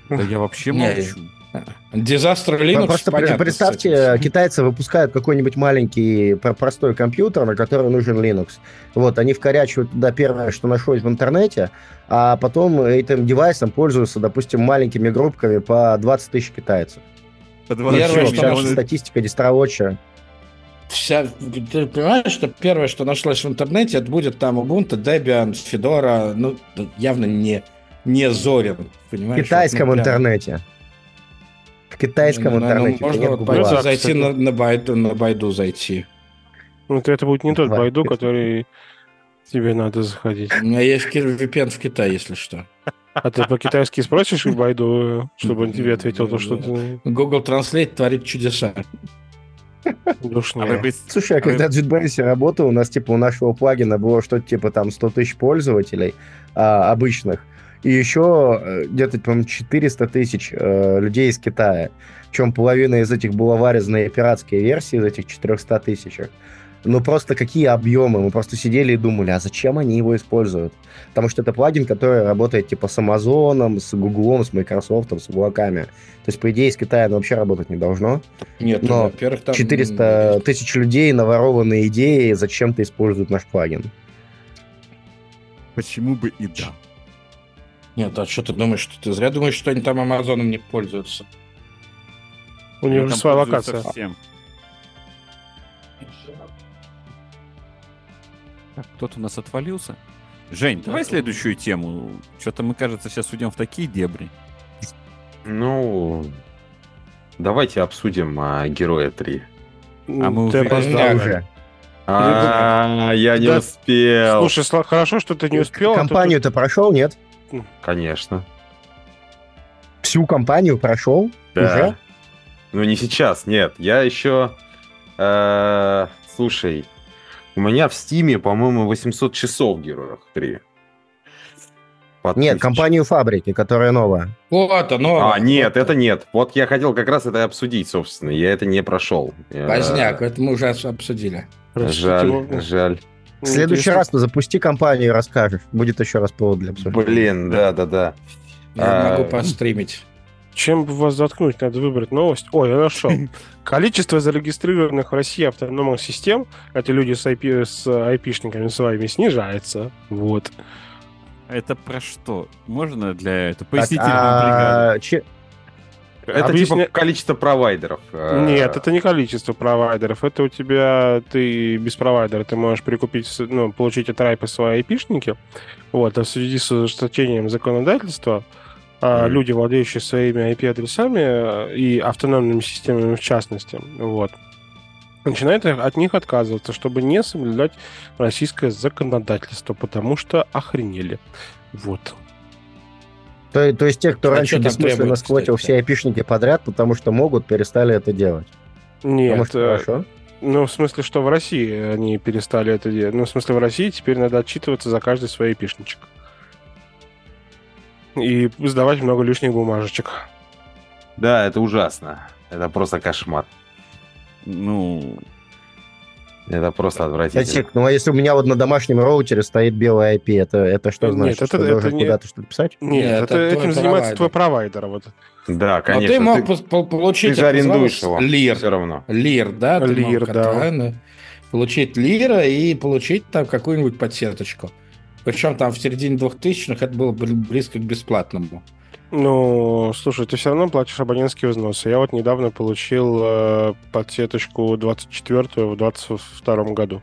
Да я вообще молчу. Disaster Linux, Просто понятно, представьте, кстати. китайцы выпускают какой-нибудь маленький про- простой компьютер, на который нужен Linux. Вот, они вкорячивают туда первое, что нашлось в интернете, а потом этим девайсом пользуются, допустим, маленькими группками по 20 тысяч китайцев. Первое, что можно- статистика дистроводча. Вся, ты понимаешь, что первое, что нашлось в интернете, это будет там Ubuntu, Debian, Fedora, ну, явно не, не Зорин, В понимаешь? китайском Вот, ну, интернете. В китайском Ну, ну, интернете. Можно нет вот Да, зайти на, на, Байду, на Байду зайти. Ну, это, это будет не тот. Байду, который тебе надо заходить. У меня есть VPN в Китае, если что. А ты по-китайски спросишь у Байду, чтобы он тебе ответил то, что ты Google Translate творит чудеса. А душнее. Слушай, а А вы- когда в JetBrains работал, у нас типа у нашего плагина было что-то типа там 100 тысяч пользователей а, обычных, и еще э, где-то, по-моему, 400 тысяч э, людей из Китая. Причем половина из этих была вырезанные пиратские версии из этих 400 тысяч. Ну просто какие объемы? Мы просто сидели и думали, а зачем они его используют? Потому что это плагин, который работает типа с Амазоном, с Гуглом, с Microsoft, с облаками. То есть, по идее, из Китая оно вообще работать не должно. Нет, Но во-первых, там... 400 тысяч людей, наворованные идеи, зачем-то используют наш плагин. Почему бы и да? Нет, а что ты думаешь, что ты зря думаешь, что они там Амазоном не пользуются? У Они же своя локация. всем. Так, кто-то у нас отвалился. Жень, давай следующую тему. Что-то мы, кажется, сейчас уйдем в такие дебри. Ну, давайте обсудим а, Героя 3. А мы Ты уже- опоздал. Да, уже. А, я не Да. успел. Слушай, хорошо, что ты не успел. а то Компанию ты прошел, нет? Конечно. Всю компанию прошел? Да. Уже? Ну, не сейчас, нет. Я еще... э, слушай, у меня в Стиме, по-моему, 800 часов в Героях 3. По Нет, компанию фабрики, которая новая. Вот оно. А, нет, вот это нет. Вот я хотел как раз это обсудить, собственно. Я это не прошел. Э, Поздняк, это мы уже обсудили. Жаль, его- жаль. В следующий раз ты запусти компанию и расскажешь. Будет еще раз повод для обсуждения. Блин, да-да-да. Я А, могу постримить. Чем бы вас заткнуть? Надо выбрать новость. Ой, я нашел. Количество зарегистрированных в России автономных систем, это люди с, IP, с IP-шниками своими, снижается. Вот. Это про что? Можно для этого? Так, Поясните бригады. а, че- Это Объясня- типа количество провайдеров. э, Нет, это не количество провайдеров. Это у тебя, ты без провайдера, ты можешь прикупить, ну, получить от Райпа свои IP-шники. Вот, а в связи с ужесточением законодательства а, Мгм. люди, владеющие своими IP-адресами э, и автономными системами в частности, вот, начинают от них отказываться, чтобы не соблюдать российское законодательство, потому что охренели. Вот. То, то есть те, кто А раньше бессмысленно сквотил все айпишники подряд, потому что могут, перестали это делать. Потому Нет, что э, хорошо. Ну, в смысле, что в России они перестали это делать. Ну, в смысле, в России теперь надо отчитываться за каждый свой пишничек. И сдавать много лишних бумажечек. Да, это ужасно. Это просто кошмар. Ну, Это просто отвратительно. Кстати, ну а если у меня вот на домашнем роутере стоит белый IP, это, это что Нет, значит? это- что это должен не- куда-то что-то писать? Нет, Нет, это, это этим занимается провайдер. твой провайдер. Вот. Да, Но конечно. ты мог ты, получить... ты же это арендуешь его. Лир. Все равно. Лир, да? ты Лир, мог, да. Получить лира и получить там какую-нибудь подсеточку. Причем там в середине 2000-х это было бли- близко к бесплатному. Ну, слушай, ты все равно платишь абонентские взносы. Я вот недавно получил э, подсеточку 24-ю в 22 году.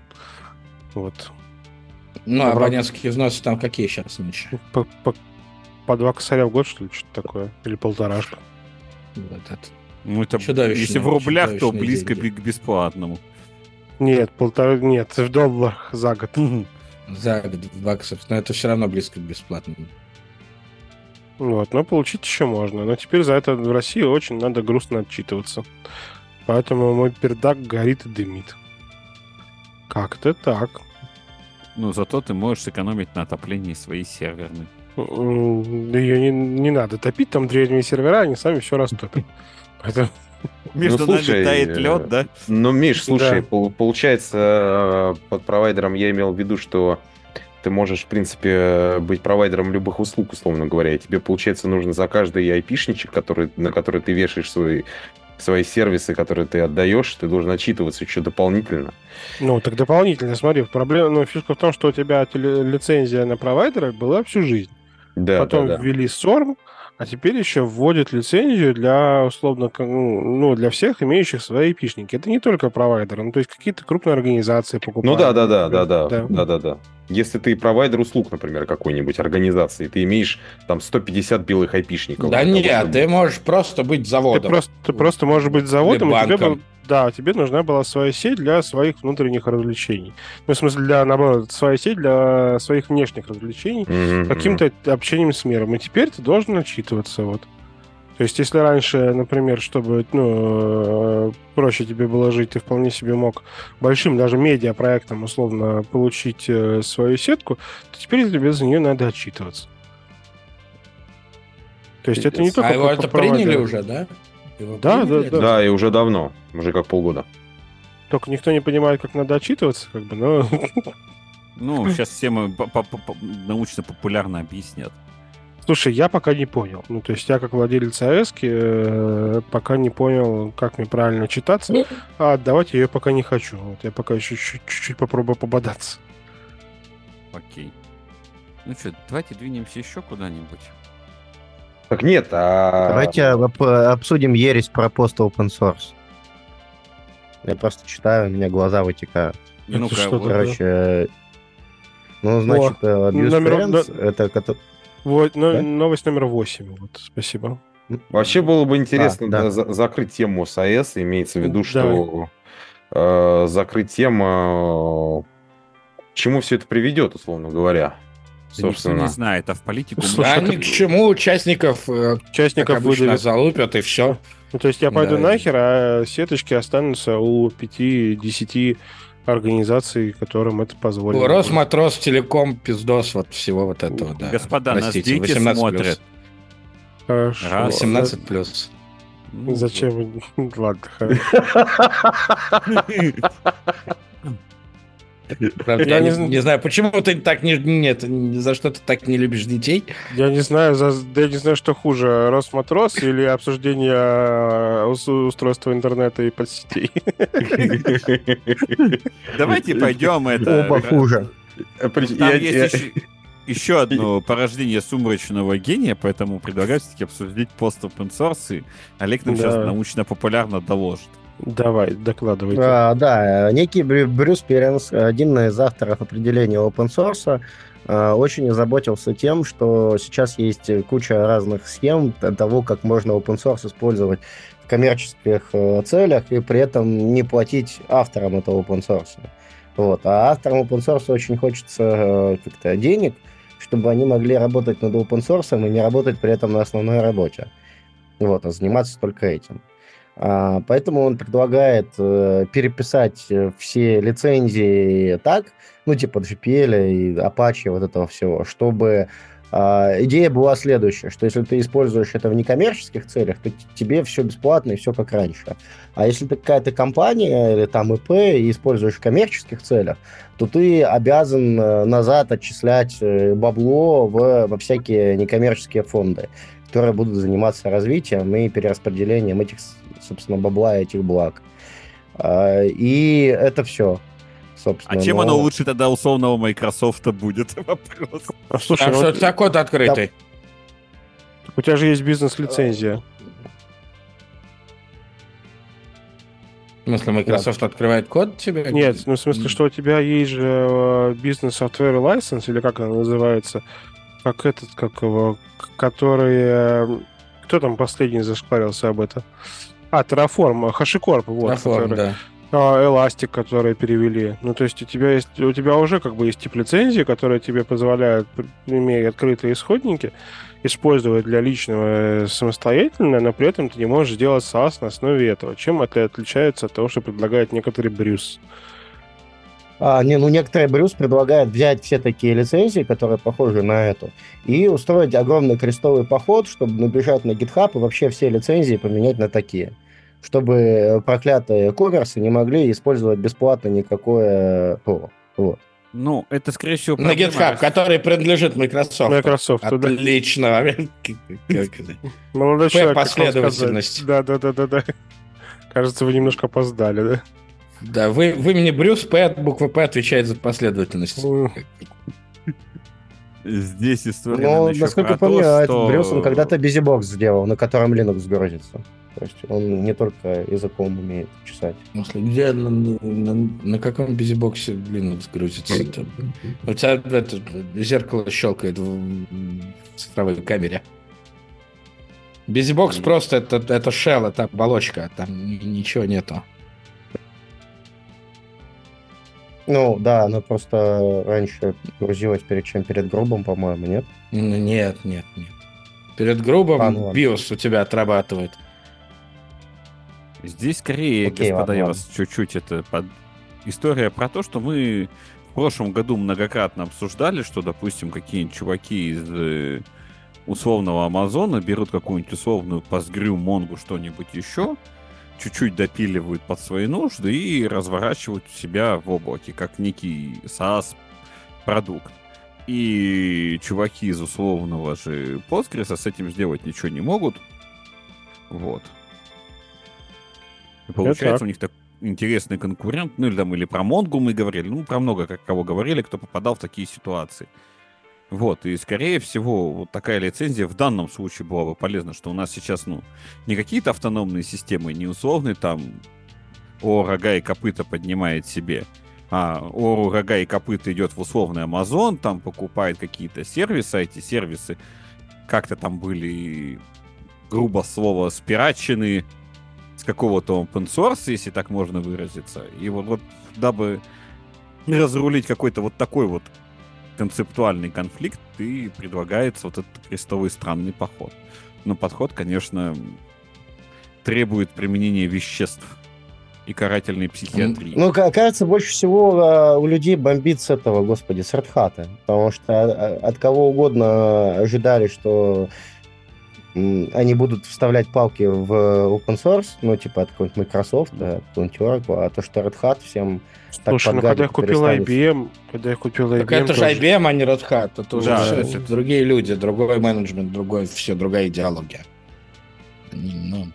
Вот. Ну, Добро. абонентские взносы там какие сейчас нынче? По, по, по два косаря в год, что ли, что-то такое? Или полторашка? Вот это. ну это, Чудовищные- если в рублях, то близко деньги. к бесплатному. Нет, полтора... Нет, в долларах за год. За баксов. Но это все равно близко к бесплатному. Вот, но получить еще можно. Но теперь за это в России очень надо грустно отчитываться. Поэтому мой пердак горит и дымит. Как-то так. Ну, зато ты можешь сэкономить на отоплении своей серверной. Да ее не, не надо топить, там древние сервера, они сами все растопят. Поэтому Между слушай, нами тает лед, да? Ну, Миш, слушай, Да. пол- получается, э, под провайдером я имел в виду, что ты можешь, в принципе, э, быть провайдером любых услуг, условно говоря. И тебе, получается, нужно за каждый айпишничек, который, на который ты вешаешь свои, свои сервисы, которые ты отдаешь, ты должен отчитываться еще дополнительно. Ну, так дополнительно, смотри, проблема, ну, фишка в том, что у тебя лицензия на провайдера была всю жизнь. Да, Потом да, да. ввели SORM, а теперь еще вводят лицензию для, условно, ну, ну, для всех имеющих свои пишники. Это не только провайдеры, ну, то есть какие-то крупные организации покупают. Ну да, да, да, да, да, Да. да, да, да. Если ты провайдер услуг, например, какой-нибудь организации, ты имеешь там 150 белых айпишников. Да нет, чтобы- ты можешь просто быть Ты заводом. просто, ты просто можешь быть заводом, Или и тебе, да, тебе нужна была своя сеть для своих внутренних развлечений. Ну, в смысле, для, наоборот, своя сеть для своих внешних развлечений, Мгм, каким-то общением с миром. И теперь ты должен отчитываться, вот. То есть, если раньше, например, чтобы ну, э, проще тебе было жить, ты вполне себе мог большим даже медиапроектом условно получить э, свою сетку, то теперь тебе за нее надо отчитываться. То есть это не только А его это приняли уже, да? Его Да, приняли? да, Да, и уже давно, уже как полгода. Только никто не понимает, как надо отчитываться, как бы, но Ну, сейчас всем э, по- по- по- научно-популярно объяснят. Слушай, я пока не понял. Ну, то есть я как владелец АЭС пока не понял, как мне правильно читаться, а отдавать я ее пока не хочу. Вот я пока еще чуть- чуть-чуть попробую пободаться. Окей. Ну что, давайте двинемся еще куда-нибудь. Так нет, а... Давайте об- обсудим ересь про пост open source. Я просто читаю, у меня глаза вытекают. И ну-ка, что? Короче, ну, значит, э, Abuse номер- Friends, это кото- Вот, Да? новость номер 8. Вот, спасибо. Вообще было бы интересно А, да. да, за- закрыть тему с АЭС, имеется в виду, Да. что э, закрыть тему, к чему все это приведет, условно говоря. Да никто Собственно. не знает, а в политику... мы- Слушай, Да, ни к чему участников, э, как Участников обычно, выдавят. залупят, и все. Ну, то есть я пойду Да. нахер, а сеточки останутся у 5-10 организаций, которым это позволено. Росматрос, Телеком, Пиздос, вот всего вот этого, да. Господа, нас Простите, дети 18 смотрят. Хорошо. Раз. 18 плюс. Ну, Зачем? Ладно, хорошо. Правда, Я я не не, зн- не знаю, почему ты так не... Нет, за что ты так не любишь детей? Я не знаю, за- да я не знаю, что хуже, Росматрос или обсуждение э, ус- устройства интернета и подсетей. Давайте пойдем это... Оба хуже. Там есть еще, еще одно порождение сумрачного гения, поэтому предлагаю все-таки обсудить пост open source, и Олег нам Да. сейчас научно-популярно доложит. Давай, докладывайте. А, да, некий Брю- Брюс Перенс, один из авторов определения open source, а, очень озаботился тем, что сейчас есть куча разных схем того, как можно open source использовать в коммерческих э, целях и при этом не платить авторам этого open source. Вот. А авторам open source очень хочется э, как-то денег, чтобы они могли работать над open source и не работать при этом на основной работе. Вот, а заниматься только этим. А, Поэтому он предлагает э, переписать э, все лицензии так, ну, типа GPL и Apache, вот этого всего, чтобы а, идея была следующая, что если ты используешь это в некоммерческих целях, то тебе все бесплатно и все как раньше. А если ты какая-то компания или там ИП и используешь в коммерческих целях, то ты обязан э, назад отчислять бабло в, во всякие некоммерческие фонды, которые будут заниматься развитием и перераспределением этих, собственно, бабла и этих благ. А, И это все, собственно. А чем но- оно лучше тогда условного Microsoft будет? Вопрос. А слушай, А ну что вот это за код открытый? у тебя же есть бизнес-лицензия. В смысле, Microsoft открывает код тебе? Нет, ну в смысле, что у тебя есть же э, бизнес-софтвер license, или как она называется, как этот, как его, который... э, Кто там последний зашкварился об этом? А, Terraform, HashiCorp, вот. Terraform, который- да. Elastic, которые перевели. Ну, то есть у тебя есть, у тебя уже как бы есть тип лицензии, которые тебе позволяют, имея открытые исходники, использовать для личного э, самостоятельно, но при этом ты не можешь сделать SaaS на основе этого. Чем это отличается от того, что предлагает некоторый Брюс? А, не, ну некоторые Брюс предлагает взять все такие лицензии, которые похожи на эту, и устроить огромный крестовый поход, чтобы набежать на GitHub и вообще все лицензии поменять на такие. Чтобы проклятые коммерсы не могли использовать бесплатно никакое ПО. Вот. Ну, это, скорее всего, На GitHub, который принадлежит Microsoft. Microsoft, да. Отлично. Как это? Молодой человек, последовательность. Да, да, да, да, да. Кажется, вы немножко опоздали, да? Да, вы, в имени Брюс П, буква П отвечает за последовательность. Здесь история, Но, наверное, Ну, насколько про помню, то, этот что... Брюс, он когда-то BusyBox сделал, на котором Linux грузится. То есть он не только языком умеет чесать. В смысле, где, на, на- на каком безибоксе Linux грузится? У тебя это, зеркало щелкает в, в цифровой камере. Безибокс просто это, это shell, это оболочка, там ни- ничего нету. Ну, да, она просто раньше грузилась перед чем? Перед грубым, по-моему, нет? Ну, Нет, нет, нет. Перед грубым А, ну. BIOS у тебя отрабатывает. Здесь скорее, Окей, господа, ладно, я вас чуть-чуть это под... История про то, что мы в прошлом году многократно обсуждали, что, допустим, какие-нибудь чуваки из э, условного Амазона берут какую-нибудь условную Postgre, Монгу, что-нибудь еще, чуть-чуть допиливают под свои нужды и разворачивают у себя в облаке, как некий SaaS продукт. И чуваки из условного же Postgres с этим сделать ничего не могут. Вот. И получается так. у них так интересный конкурент, ну или там или про Монгу мы говорили, ну про много как кого говорили, кто попадал в такие ситуации. Вот, и скорее всего, вот такая лицензия в данном случае была бы полезна, что у нас сейчас, ну, не какие-то автономные системы, не условные там о рога и копыта поднимает себе, а о рога и копыта идет в условный Amazon, там покупает какие-то сервисы, а эти сервисы как-то там были, грубо слово, спирачены с какого-то open source, если так можно выразиться. И вот, вот дабы разрулить какой-то вот такой вот концептуальный конфликт, и предлагается вот этот крестовый странный поход. Но подход, конечно, требует применения веществ и карательной психиатрии. Ну, ка- кажется, больше всего а, у людей бомбит с этого, господи, с Hat, потому что а, от кого угодно ожидали, что они будут вставлять палки в open source, ну, типа от какого-нибудь Microsoft, да, от какого-нибудь Oracle, а то, что Red Hat всем так Слушай, ну когда я купил. IBM, когда я купил IBM... Так это же тоже- IBM, а не Red Hat. Это уже Да. всё, это другие люди, другой менеджмент, другой, все, другая идеология. Они, ну...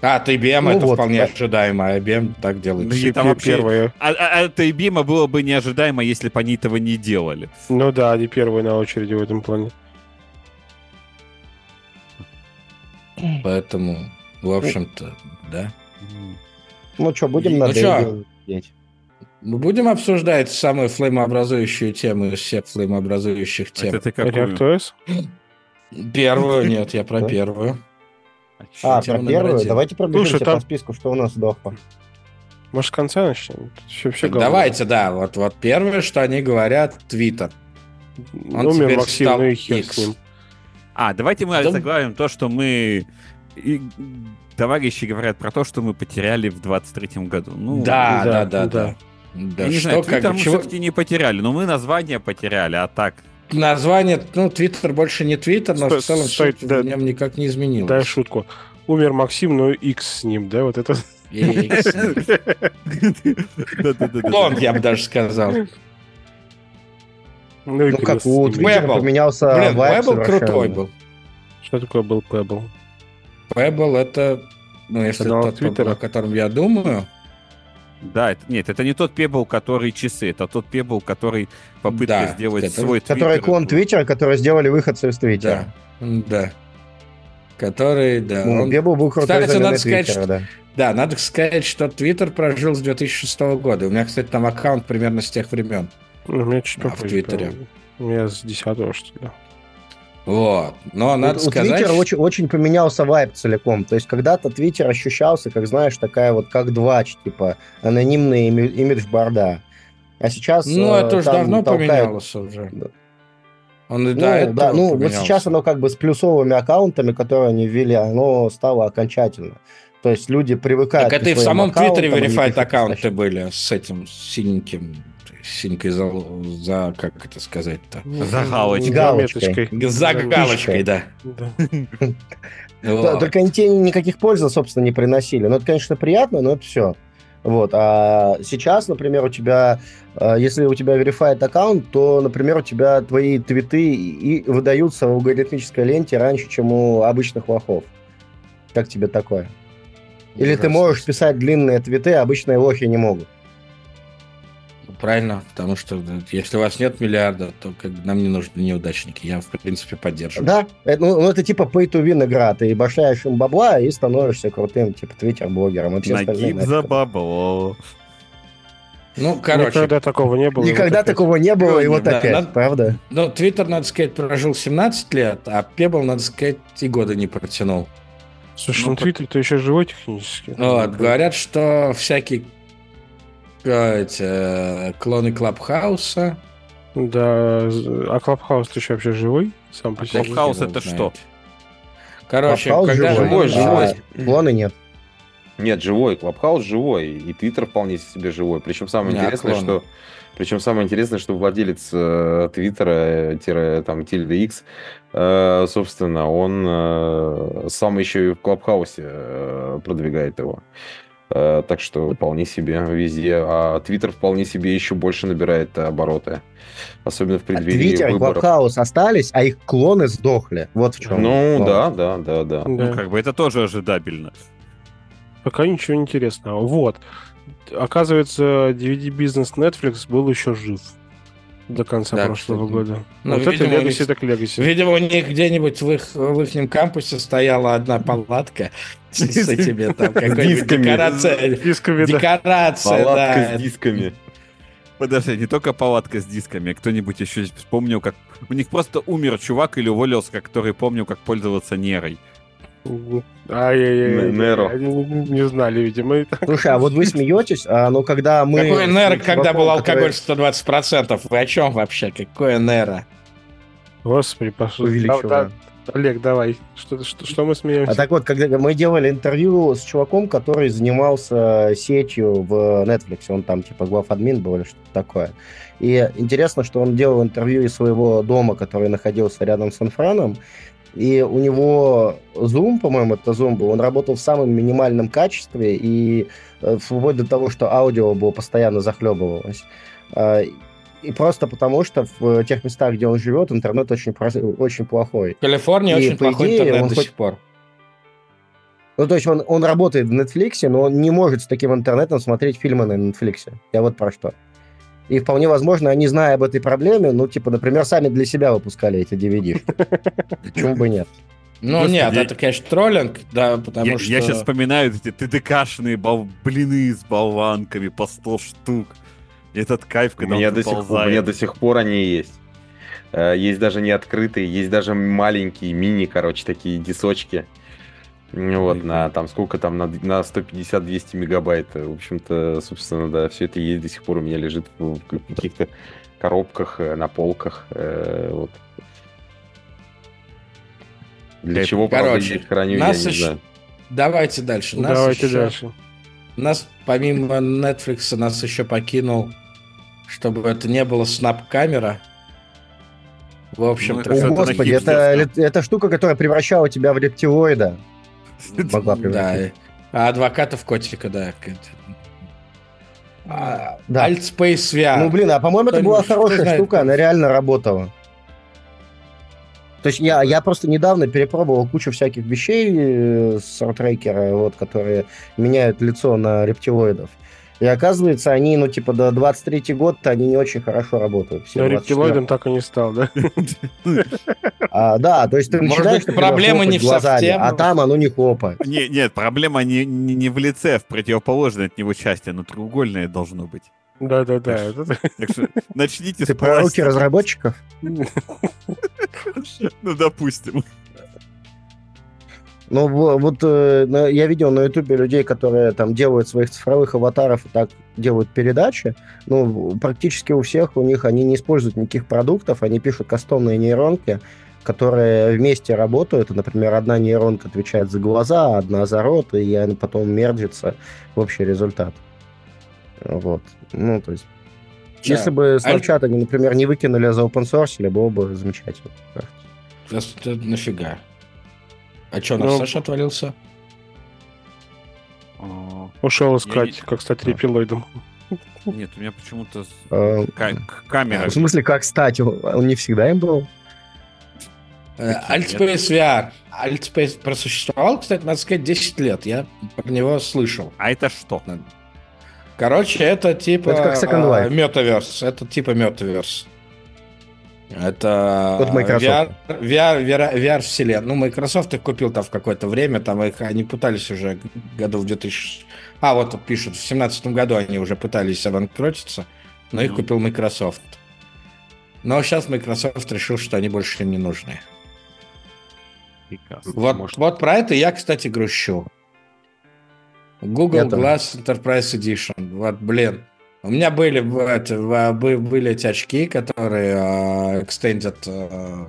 А, от IBM Ну это вот, вполне да. ожидаемо, а IBM так делает. Ну, все. там вообще- первые. А, а- от IBM было бы неожидаемо, если бы они этого не делали. Ну да, они первые на очереди в этом плане. Поэтому, в общем-то, да. Ну что, будем Ну на сидеть? Мы будем обсуждать самую флеймообразующую тему из всех флеймообразующих тем. Это ты какую? ReactOS? Первую, нет, я про первую. А, Тема про номер первую? Давайте пробежимся по списку, что у нас сдохло. Может, с конца начнем? Все, все Так давайте, да, вот, вот первое, что они говорят, Твиттер. он Умер теперь Максим, стал ну X. А, давайте мы Да. заглавим то, что мы... и товарищи говорят про то, что мы потеряли в 23-м году. Ну, да, да, да, да, да. да. Да, я не что, знаю, как, Твиттер мы чего- все-таки не потеряли, но мы название потеряли, а так... Название, ну, Твиттер больше не Твиттер, но Стой, в целом стой, суть да. в нем никак не изменилось. Дай шутку. Умер Максим, и X с ним, да? Вот это... Клон, я бы даже сказал. Ну, Ну как у Pebble. поменялся Блин, Pebble крутой был. Что такое был Pebble? Pebble это, ну, если Канал тот, Твиттера. о котором я думаю, Да, это, нет, это не тот пебл, который часы, это тот пебл, который попытка Да, сделать это- свой Который Твиттер. клон Твиттера, который сделали выходцы из Твиттера. да, да. Который, да. Ну, он- Пебл был крутой Кстати, надо сказать, Твиттера, что- да. Да, надо сказать, что Твиттер прожил с 2006 года. У меня, кстати, там аккаунт примерно с тех времен. Ну, У меня чуть А, в Твиттере. У меня с 10 что ли. Вот. Но надо у сказать... Твиттера что- очень, очень поменялся вайб целиком. То есть когда-то Твиттер ощущался, как знаешь, такая вот как двач, типа анонимный ими- имидж борда. А сейчас Ну, э, это уже давно толкают- поменялось уже. Да. Он и Ну, до этого да, ну вот сейчас оно как бы с плюсовыми аккаунтами, которые они ввели, оно стало окончательно. То есть люди привыкают Так это и в самом Твиттере аккаунтам, verified никаких аккаунты источников. были с этим синеньким, синенькой за, за как это сказать-то? За галочкой. Галочкой. За Да, галочкой, да. Только они тебе никаких пользы, собственно, не приносили. Ну, это, конечно, приятно, но это все. Вот. А сейчас, например, у тебя, э, если у тебя verified аккаунт, то, например, у тебя твои твиты и выдаются в алгоритмической ленте раньше, чем у обычных лохов. Как тебе такое? Или ты Ужасно. можешь писать длинные твиты, а обычные лохи не могут. Правильно, потому что если у вас нет миллиарда, то как бы нам не нужны неудачники. Я, в принципе, поддерживаю. Да, это, ну, ну, это типа pay-to-win игра. Ты башляешь им бабла и становишься крутым, типа, твиттер-блогером. И все остальные Нагиб за бабло. Ну, короче, Никогда такого не было. Никогда вот такого не было, и вот Да, опять, надо- правда? ну, Твиттер, надо сказать, прожил 17 лет, а Пебл, надо сказать, и года не протянул. Слушай, Ну, ну Твиттер-то еще живой технически. Вот, говорят, что всякие эти, э, клоны Клабхауса. Да, а Клабхаус ты еще вообще живой? Сам по себе? Клабхаус это что? Короче, Клабхаус когда живой, живой. а клоны нет. Нет, живой, Клабхаус живой, и Твиттер вполне себе живой. Причем самое Не, интересное, клон. что причем самое интересное, что владелец э, Твиттера, э, тире, там, Тильда X, э, собственно, он э, сам еще и в Клабхаусе э, продвигает его. Э, так что вполне себе везде. А Твиттер вполне себе еще больше набирает обороты. Особенно в преддверии Твиттер и. Клабхаус остались, а их клоны сдохли. Вот в чем. Ну, да, да, да, да. Ну, Да. как бы это тоже ожидабельно. Пока ничего интересного. Вот. Оказывается, DVD-бизнес Netflix был еще жив до конца Да, прошлого кстати. года. Ну, вот это видимо, у Legacy них- так Legacy. Видимо, у них где-нибудь в их, в их кампусе стояла одна палатка с с этими там какой-нибудь дисками. декорация. Дисками, да. Декорация, Палатка да. с дисками. Подожди, не только палатка с дисками, а кто-нибудь еще вспомнил, как... У них просто умер чувак или уволился, который помнил, как пользоваться нерой. Ай-яй-яй. Неро. Не знали, видимо. Слушай, а вот вы смеетесь, а ну когда мы... Какой с нейро, когда был алкоголь который- 120%? Вы о чем вообще? Какое нейро? Господи, пошел. Увеличиваем. Олег, давай. Что, что, что мы смеемся? А так вот, когда мы делали интервью с чуваком, который занимался сетью в Netflix, он там типа главадмин был или что-то такое. И интересно, что он делал интервью из своего дома, который находился рядом с Санфраном, И у него Zoom, по-моему, это Zoom был, он работал в самом минимальном качестве и э, вплоть до того, что аудио было постоянно захлебывалось. А, И просто потому, что в тех местах, где он живет, интернет очень, очень плохой. В Калифорнии И, очень по плохой идее, интернет он до хоть- сих пор. Ну, то есть он, он работает в Netflix, но он не может с таким интернетом смотреть фильмы на Netflix. Я вот про что. И вполне возможно, они, зная об этой проблеме, ну, типа, например, сами для себя выпускали эти DVD. Почему бы нет? Ну Господи. нет, это, конечно, троллинг, да, потому Я, что... я сейчас вспоминаю эти ТДКшные бол- блины с болванками по 100 штук. Этот кайф, У когда меня, он до сих, пор- у меня до сих пор они есть. Э, Есть даже не открытые, есть даже маленькие, мини, короче, такие дисочки. Вот, на там сколько там, на, на 150-200 мегабайт. В общем-то, собственно, да, все это есть до сих пор у меня лежит в каких-то коробках, э, на полках. э, Вот. Для чего, правда, Короче, я их храню, нас я не еще- знаю. Давайте дальше. Нас Давайте еще- дальше. Нас, помимо Netflix, нас еще покинул, чтобы это не было снап-камера. В общем, Ну, то это О, господи, это, это штука, которая превращала тебя в рептилоида. Могла да. превратить. А адвокатов котика, да. А, Да. Altspace VR. Ну, блин, а по-моему, это была хорошая знает? штука, она реально работала. То есть я, я просто недавно перепробовал кучу всяких вещей э, с трекера, вот, которые меняют лицо на рептилоидов. И оказывается, они, ну, типа, до 23 год-то они не очень хорошо работают. Все Я 24. рептилоидом так и не стал, да? А, да, то есть ты Может начинаешь, быть, проблема не в глазами, а там оно не хлопает. Не, нет, проблема не, не, не в лице, в противоположной от него части, но треугольное должно быть. Да-да-да. это- Так что начните Ты с про руки разработчиков? Ну, допустим. Ну, во- вот э, я видел на Ютубе людей, которые там делают своих цифровых аватаров и так делают передачи. Ну, практически у всех у них они не используют никаких продуктов, они пишут кастомные нейронки, которые вместе работают. Например, одна нейронка отвечает за глаза, одна за рот, и она потом мерджится в общий результат. Вот. Ну, то есть, Да. если бы Аль- Snapchat они, например, не выкинули, а заопенсорсили, было бы замечательно. Это нафига? А что, у нас Ну, Саша отвалился? А, Ушел Я искать, не- как стать рептилоидом. Нет, у меня почему-то Э, к- камера. В смысле, как стать? Он не всегда им был? Э, Altspace VR. Altspace просуществовал, кстати, надо сказать, 10 лет. Я про него слышал. А это что? Короче, это типа... Это как Second Life. э, Metaverse. Это типа Metaverse. Это От Microsoft. VR, VR, VR, VR вселенная. Ну, Microsoft их купил там в какое-то время, там их они пытались уже году в 2000... А, вот тут пишут, в 2017 году они уже пытались обанкротиться, но их купил Microsoft. Но сейчас Microsoft решил, что они больше им не нужны. Прекрасно. Вот, Может- вот про это я, кстати, грущу. Google. Glass Enterprise Edition. Вот, блин. У меня были, это, были эти очки, которые э, extended э,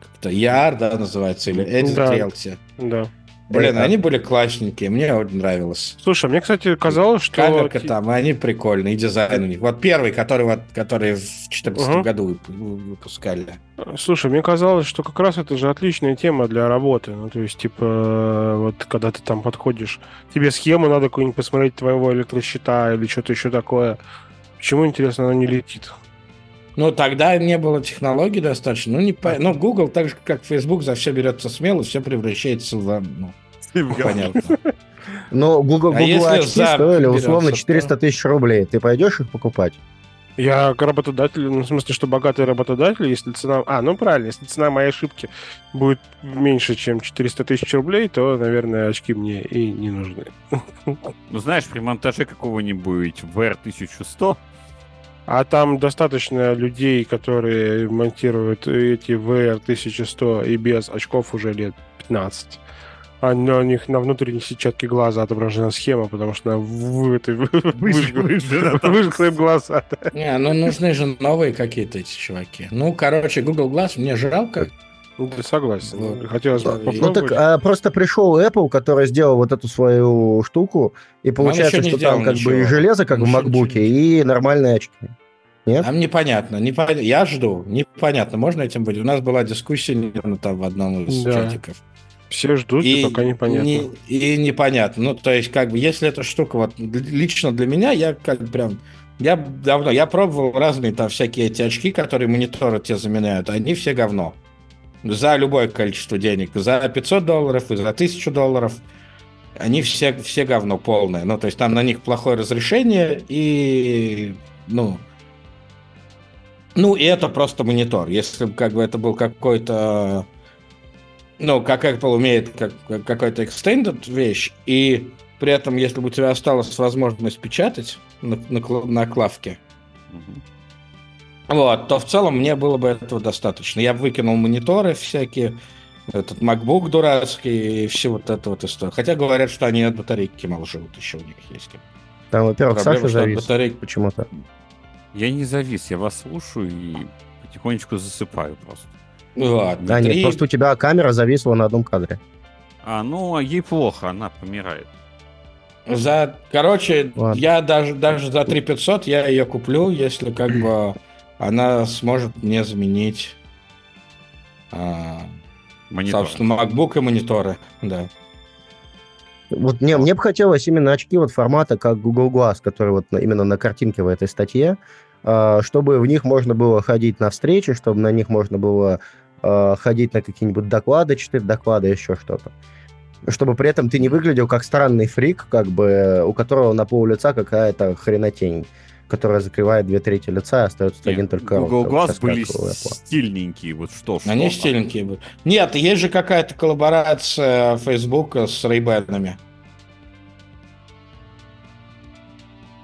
как-то ER, да, называется, или Edit Да. Reality. Да. Блин, они были классненькие, мне очень нравилось. Слушай, мне, кстати, казалось, что... Камерка там, и они прикольные, и дизайн у них. Вот первый, который, вот, который в 2014 Мгм. году вып- выпускали. Слушай, мне казалось, что как раз это же отличная тема для работы. Ну, то есть, типа, вот когда ты там подходишь, тебе схему надо какую-нибудь посмотреть твоего электросчета или что-то еще такое. Почему, интересно, она не летит? Ну, тогда не было технологий достаточно. Ну, не по... ну, Google, так же, как Facebook, за все берется смело, все превращается в... Ну, понятно. Но Google, А Google если очки стоили условно то- 400 тысяч рублей. Ты пойдешь их покупать? Я работодатель, ну, в смысле, что богатый работодатель, если цена... А, ну правильно, если цена моей ошибки будет меньше, чем 400 тысяч рублей, то, наверное, очки мне и не нужны. Ну, знаешь, при монтаже какого-нибудь VR1100 А там достаточно людей, которые монтируют эти VR1100 и без очков уже лет 15. А на у них на внутренней сетчатке глаза отображена схема, потому что она в выжгла им глаза. Не, ну нужны же новые какие-то эти чуваки. Ну, короче, Google Glass мне жалко. Ну, Согласен. Вот. Хотелось бы Ну, Ну так а, просто пришел Apple, который сделал вот эту свою штуку, и получается, что там как бы и ничего. железо, как в Он еще MacBook, ничего и нормальные очки. Нет? Там непонятно. непон- Я жду. Непонятно, можно этим быть. У нас была дискуссия недавно там в одном из Да. чатиков. Все ждут, и, пока непонятно. не- и непонятно. Ну, то есть, как бы, если эта штука, вот лично для меня, я как бы прям. Я давно, я пробовал разные там всякие эти очки, которые мониторы тебе заменяют, они все говно. За любое количество денег. За 500 долларов и за 1000 долларов. Они все, все говно полное. Ну, то есть там на них плохое разрешение и, ну, ну, и это просто монитор. Если бы как бы это был какой-то ну, как Apple умеет как, как- какой-то extended вещь, и при этом, если бы у тебя осталась возможность печатать на, на, на клавке, Мгм. вот, то в целом мне было бы этого достаточно. Я бы выкинул мониторы всякие, этот MacBook дурацкий и все вот это вот история. Хотя говорят, что они от батарейки мало живут, еще у них есть. Там, во-первых, Проблема, Саша завис батарейки- почему-то. Я не завис, я вас слушаю и потихонечку засыпаю просто. Вот, Да, нет, три- просто у тебя камера зависла на одном кадре. А, ну, ей плохо, она помирает. За, короче, Ладно. я даже, даже за 3500 я ее куплю, если как бы она сможет мне заменить, а, Монитор. собственно, MacBook и мониторы, да. Вот мне, мне бы хотелось именно очки вот формата, как Google Glass, который вот именно на картинке в этой статье, а, чтобы в них можно было ходить на встречи, чтобы на них можно было а, ходить на какие-нибудь доклады, читать доклады, еще что-то. Чтобы при этом ты не выглядел как странный фрик, как бы у которого на пол лица какая-то хренотень, которая закрывает две трети лица, и остается Нет, один только рот, Google как Glass были стильненькие, вот что ж. Они что. стильненькие будут. Нет, есть же какая-то коллаборация Facebook с Ray-Ban.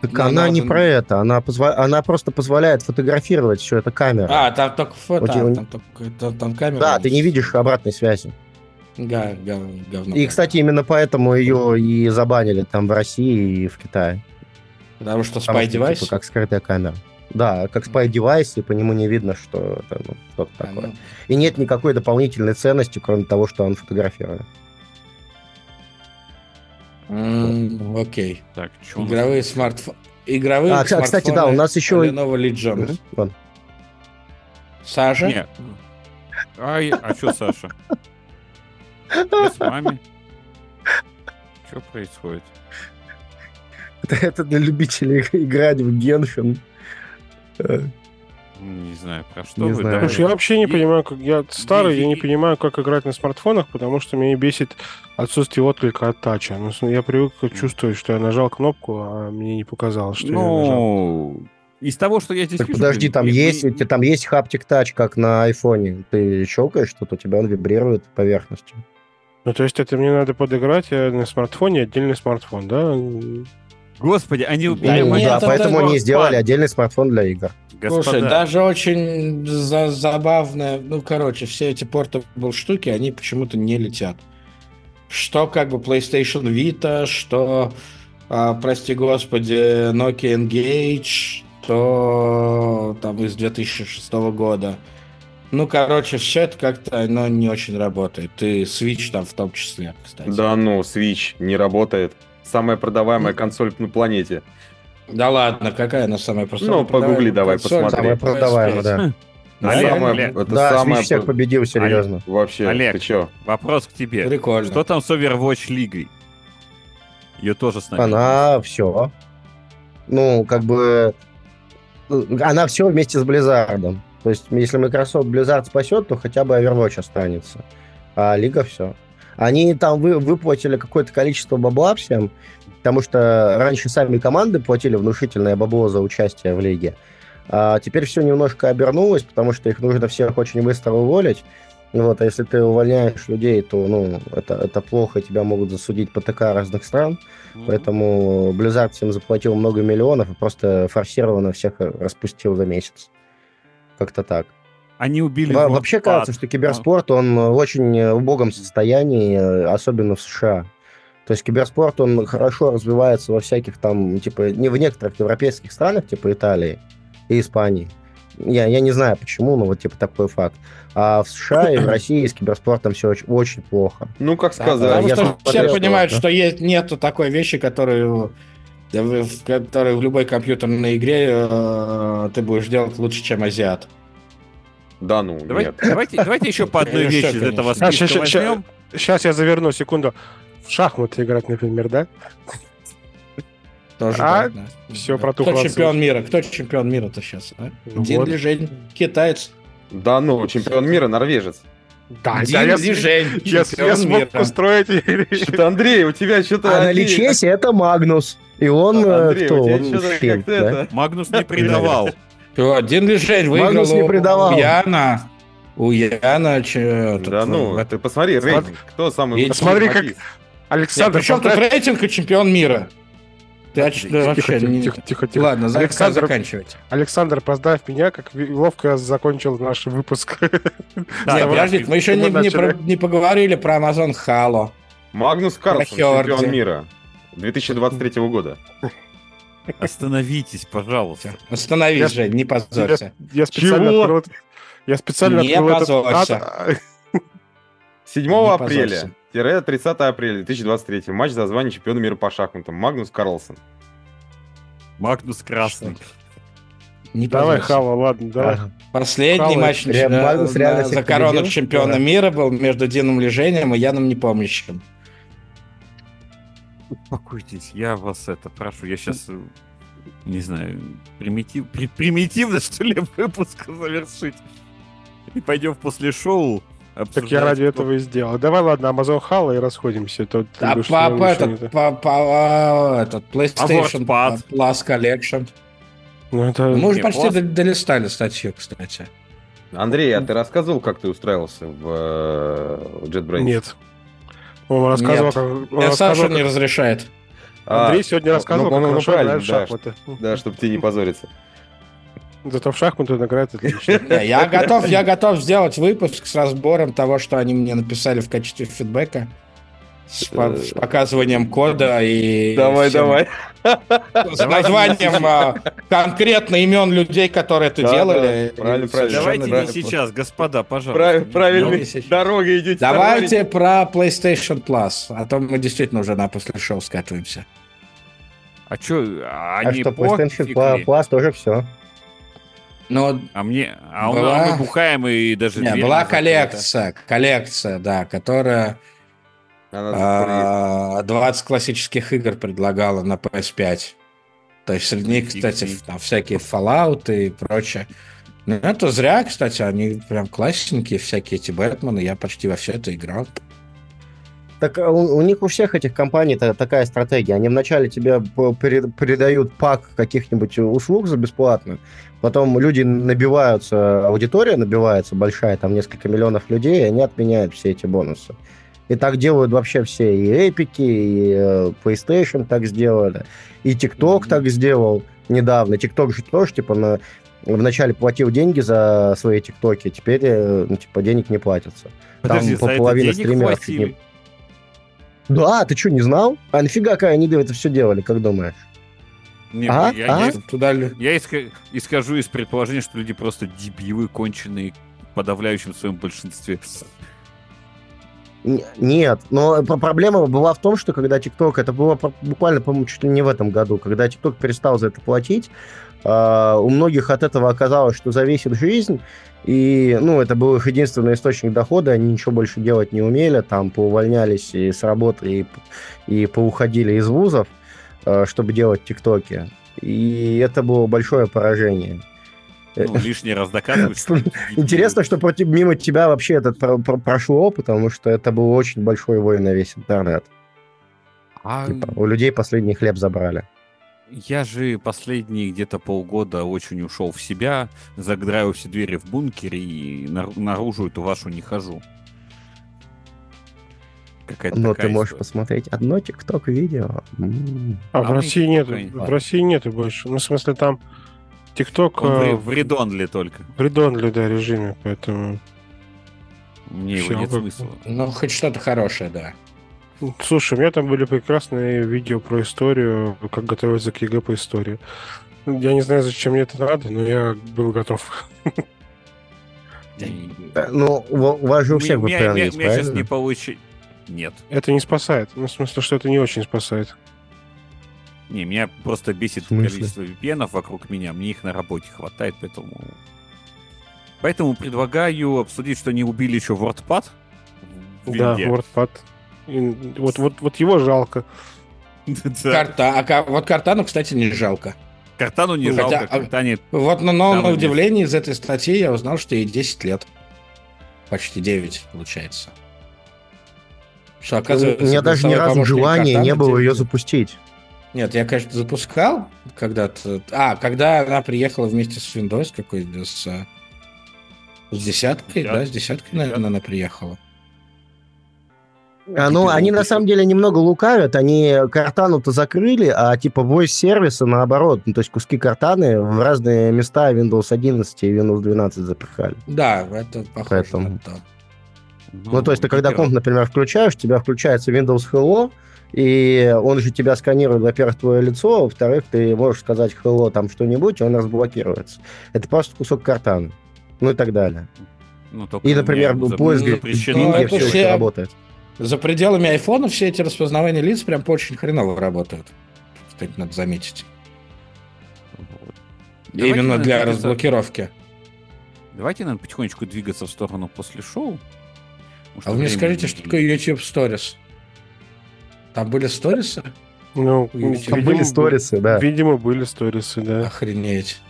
Так Ну, она не про это, она, позва- она просто позволяет фотографировать все это камера. А, там только фото, Очень- там, только- там, там камера. да, ты не видишь обратной связи. Га- га- говно. И, кстати, именно поэтому ее и забанили там в России и в Китае. Потому что Spy что, Device. типа, как скрытая камера. Да, как spy девайс, и по нему не видно, что это ну, что-то А, такое. ну, И нет никакой дополнительной ценности, кроме того, что он фотографирует. М, Окей. Так, что Игровые смартфоны. Игровые А, кстати, кстати, да, у нас еще... Lenovo Legion. Саша? Нет. Ай, а что, Саша? Я с вами. Что происходит? Это, это для любителей играть в Геншин. Э, Не знаю, про что Не вы. знаю. да? Слушай, я вообще не И- понимаю, как я старый, я не и- понимаю, как играть на смартфонах, потому что меня бесит отсутствие отклика от тача. Ну, я привык чувствовать, что я нажал кнопку, а мне не показалось, что я нажал. Ну, из того, что я здесь Так вижу, подожди, там и- есть, и- у тебя там есть хаптик тач, как на айфоне. Ты щелкаешь что-то, у тебя он вибрирует поверхностью. Ну, то есть это мне надо подыграть я на смартфоне, отдельный смартфон, да? Господи, они Да убили нет, да, это поэтому они сделали отдельный смартфон для игр. Господа, Слушай, даже очень за- забавно, ну, короче, все эти portable штуки, они почему-то не летят. Что как бы PlayStation Vita, что, а, прости господи, Nokia Engage, что там из 2006 года. Ну, короче, все это как-то, оно не очень работает. И Switch там в том числе, кстати. Да ну, Switch не работает. Самая продаваемая консоль на планете. Да ладно, какая она самая простая? Ну, погугли давай, посмотри. Самая продаваемая, да. Это Олег, самая- Олег, это Да, Switch всех победил, серьезно. Вообще, Олег. ты чё? Вопрос к тебе. Прикольно. Что там с Overwatch лигой? Ее тоже с нами. Она все. Ну, как бы... ну, Она все вместе с Blizzard. То есть, если Microsoft Blizzard спасет, то хотя бы Overwatch останется. А Лига все. Они там вы, выплатили какое-то количество бабла всем, потому что раньше сами команды платили внушительное бабло за участие в Лиге. А теперь все немножко обернулось, потому что их нужно всех очень быстро уволить. Вот, а если ты увольняешь людей, то ну, это, это плохо, тебя могут засудить по ТК разных стран. Мгм. Поэтому Blizzard всем заплатил много миллионов и просто форсированно всех распустил за месяц. Как-то так. Они убили... Во- Вообще кажется, что киберспорт, он в очень убогом состоянии, э, особенно в США. То есть киберспорт, он хорошо развивается во всяких там, типа, не в некоторых европейских странах, типа Италии и Испании. Я, я не знаю почему, но вот типа такой факт. А в США и в России с киберспортом все очень, очень плохо. Ну, как Да, сказать. Потому я что смотрел, все понимают, да. что есть, нету такой вещи, которую Да в которой в любой компьютерной игре э, ты будешь делать лучше, чем азиат. Да ну, Давайте, нет. давайте, давайте еще по одной вещи из этого. А, списка возьмем. Сейчас я заверну, секунду. В шахматы играть, например, да? Тоже А, да, да. всё, Да. протух Кто чемпион мира? Кто чемпион мира-то сейчас? А? Ну Дин вот. Лижень, китаец. Да ну, чемпион мира, норвежец. Да, Дин да, я, Лижень, я, я смог мира. устроить. Что-то, Андрей, у тебя что-то... А на личесе это Магнус. И он э, Андрей, кто? у тебя Он как-то да? это... Магнус не предавал. Всё, Дин Лижень выиграл Магнус не у- предавал. Яна. У Яна... че- этот, Да ну, э, ты посмотри, рейтинг. Кто самый... Лучший смотри, как-? Александр, Причем тут рейтинг и чемпион мира? Ты оч- Тихо, да, Тихо, вообще тихо, не- тихо, тихо, тихо. Ладно, Александр- заканчивайте. Александр, поздравь меня, как ловко закончил наш выпуск. Да, Нет, давай. подождите, мы еще мы не, не про- не поговорили про Amazon Halo. Магнус Карлсон, чемпион мира 2023 года. Остановитесь, пожалуйста. Остановись, Я- Жень, не позорься. Я специально Чего? открыл, я специально Не открыл этот позорься. ад. 7 Не апреля 30 апреля 2023 матч за звание чемпиона мира по шахматам. Магнус Карлсон. Магнус Красный. Не Давай, позорься. Хава, ладно, давай. Ага. Последний Хало, матч Ре- Магнус на- реально за корону победил? чемпиона Да. мира был между Дином Лежением и Яном Непомнящим. Успокойтесь, я вас это прошу. Я сейчас, не знаю, примитив, при- примитивно, что ли, выпуск завершить. И пойдем после шоу Так я ради этого и сделал. Давай, ладно, Amazon Halo и расходимся. Тут А больше по, этот, то. по, по- а, этот PlayStation WordPad? Plus Collection. Ну, это... Мы уже почти Plus- до- долистали статью, кстати. Андрей, а ты рассказывал, как ты устраивался в э, JetBrains? Нет. Он рассказывал, Нет. как... он Мне Саша рассказывал, не как- разрешает. А, Андрей сегодня ну, рассказывал, ну, как ну, хорошо правильно, играет в да, шахматы. Да, чтобы тебе не позориться. Зато в шахматы он играет отлично. Не, Я готов, я готов сделать выпуск с разбором того, что они мне написали в качестве фидбэка. С, по- с показыванием кода и... Давай, всем- давай. С названием а, конкретно имен людей, которые это Да, делали. да, правильно, правильно. Давайте не правильно. сейчас, господа, пожалуйста. Прав- дорогой идете. Давайте про PlayStation Plus, а то мы действительно уже на после шоу скатываемся. А что, А они что, пофиг PlayStation? Plus тоже все. Но А мне, а Была- мы бухаем и даже не, была коллекция, коллекция, да, которая Она а, 20 классических игр предлагала на PS5. То есть среди них, кстати, там всякие Fallout и прочее. Ну, это зря, кстати, они прям классненькие, всякие эти Бэтмены, я почти во все это играл. Так а у, у них у всех этих компаний та- такая стратегия. Они вначале тебе передают пак каких-нибудь услуг за бесплатно, потом люди набиваются, аудитория набивается большая, там несколько миллионов людей, и они отменяют все эти бонусы. И так делают вообще все. И Эпики, и э, PlayStation так сделали, и TikTok Мгм. так сделал недавно. TikTok же тоже, типа, на, вначале платил деньги за свои ТикТоки, теперь, э, ну, типа, денег не платятся. Подожди, Там по половине стримеров чуть Да, ты что, не знал? А нафига как они это все делали, как думаешь? Не, А? я, А? я Туда я исхожу из предположения, что люди просто дебилы, конченые, в подавляющем своем большинстве. Нет, но про- проблема была в том, что когда ТикТок, это было буквально, по-моему, чуть ли не в этом году, когда ТикТок перестал за это платить, а, у многих от этого оказалось, что зависит жизнь, и, ну, это был их единственный источник дохода, они ничего больше делать не умели, там, поувольнялись и с работы, и, и поуходили из вузов, а, чтобы делать ТикТоки, и это было большое поражение. Ну, лишний раз что дебилы. Интересно, что против, мимо тебя вообще этот про- про- прошло, потому что это был очень большой вой на весь интернет. А Типа, у людей последний хлеб забрали. я же последние где-то полгода очень ушел в себя, загдраю все двери в бункере и нар- наружу эту вашу не хожу. Какая-то Но такая ты можешь история. посмотреть одно ТикТок видео. М. А в А России нет, в России нету больше. Ну, в смысле, там ТикТок Он в, в read-only только. в read-only, да, режиме, поэтому... Мне его нет как- смысла. Ну, хоть что-то хорошее, да. Слушай, у меня там были прекрасные видео про историю, как готовиться к ЕГЭ по истории. Я не знаю, зачем мне это надо, но я был готов. Э, Ну, у вас же у всех меня- есть, сейчас не получи... Нет. Это не спасает. Ну, в смысле, что это не очень спасает. Не, меня просто бесит количество VPN вокруг меня. Мне их на работе хватает, поэтому... Поэтому предлагаю обсудить, что они убили еще WordPad. Да. WordPad. И Вот, вот, вот его жалко. Да. Карта, а вот Картану, кстати, не жалко. Картану не Хотя, жалко, а- Картане... Вот, но, но на есть. удивление из этой статьи я узнал, что ей 10 лет. Почти 9, получается. Что, У оказывается, меня даже ни разу желания не было ее запустить. Нет, я, конечно, запускал когда-то. А, когда она приехала вместе с Windows какой-то, с, с десяткой, Десят- да, с десяткой, наверное, она приехала. А, ну, они на самом деле немного лукавят. Они картану-то закрыли, а типа voice сервисы наоборот. Ну, то есть куски картаны в разные места Windows 11 и Windows 12 запихали. Да, это похоже Поэтому. на то. Ну, то есть ты когда во-первых, комп, например, включаешь, у тебя включается Windows Hello, и он же тебя сканирует, во-первых, твое лицо, во-вторых, ты можешь сказать Hello там что-нибудь, и он разблокируется. Это просто кусок картана. Ну и так далее. ну, И, например, поиск Bing это все еще работает. За пределами айфона все эти распознавания лиц прям очень хреново работают. Кстати, надо заметить. Вот. Давайте, Именно для двигаться- разблокировки. Давайте, наверное, потихонечку двигаться в сторону после шоу. А вы мне скажите, что такое YouTube Stories? Там были сторисы? Ну, Там Там были сторисы, да. Видимо, были сторисы, да. Охренеть.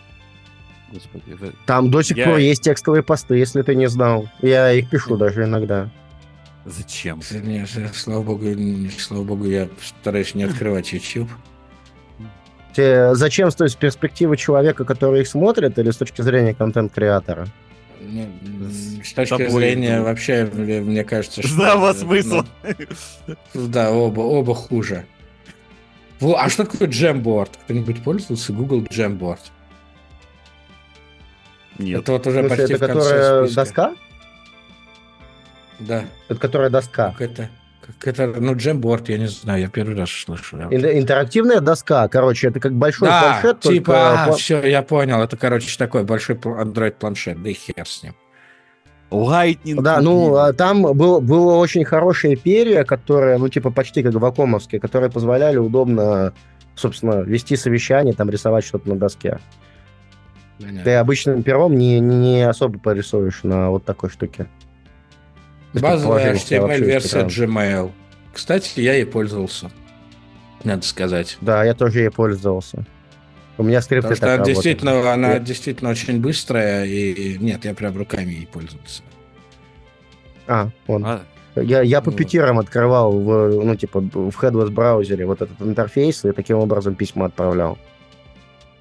Господи, это- Там до сих Я- пор есть текстовые посты, если ты не знал. Я их пишу даже иногда. Зачем? Не, слава богу, не- слава богу, я стараюсь не открывать YouTube. Те- Зачем с той с перспективы человека, который их смотрит, или с точки зрения контент-креатора? С точки тобой, зрения вообще, мне мне кажется, что... Здравого это, смысла. ну, Да, оба, оба хуже. Во, а что такое Jamboard? Кто-нибудь пользовался Google Jamboard? Нет. Это вот уже смысле, почти это в конце которая списка. доска? Да. Это которая доска. Как это? Как это? Ну, Jamboard, я не знаю, я первый раз слышу. Интерактивная доска, короче, это как большой Да, планшет, только типа, пла- все, я понял. Это, короче, такой большой пл- Android-планшет, да и хер с ним. Lightning. Да, ну, а там был, было очень хорошее перья, которые, ну, типа, почти как вакуумовские, которые позволяли удобно, собственно, вести совещание, там, рисовать что-то на доске. Понятно. Ты обычным пером не, не особо порисуешь на вот такой штуке. Базовая HTML-версия. Gmail. Кстати, я ей пользовался. Надо сказать. Да, я тоже ей пользовался. У меня скрипты Потому что работают. действительно, она Я- действительно очень быстрая, и нет, я прям руками ей пользовался. А, вон. А, Я, я по Вот. пятерам открывал, в, ну, типа, в Headless браузере вот этот интерфейс и таким образом письма отправлял.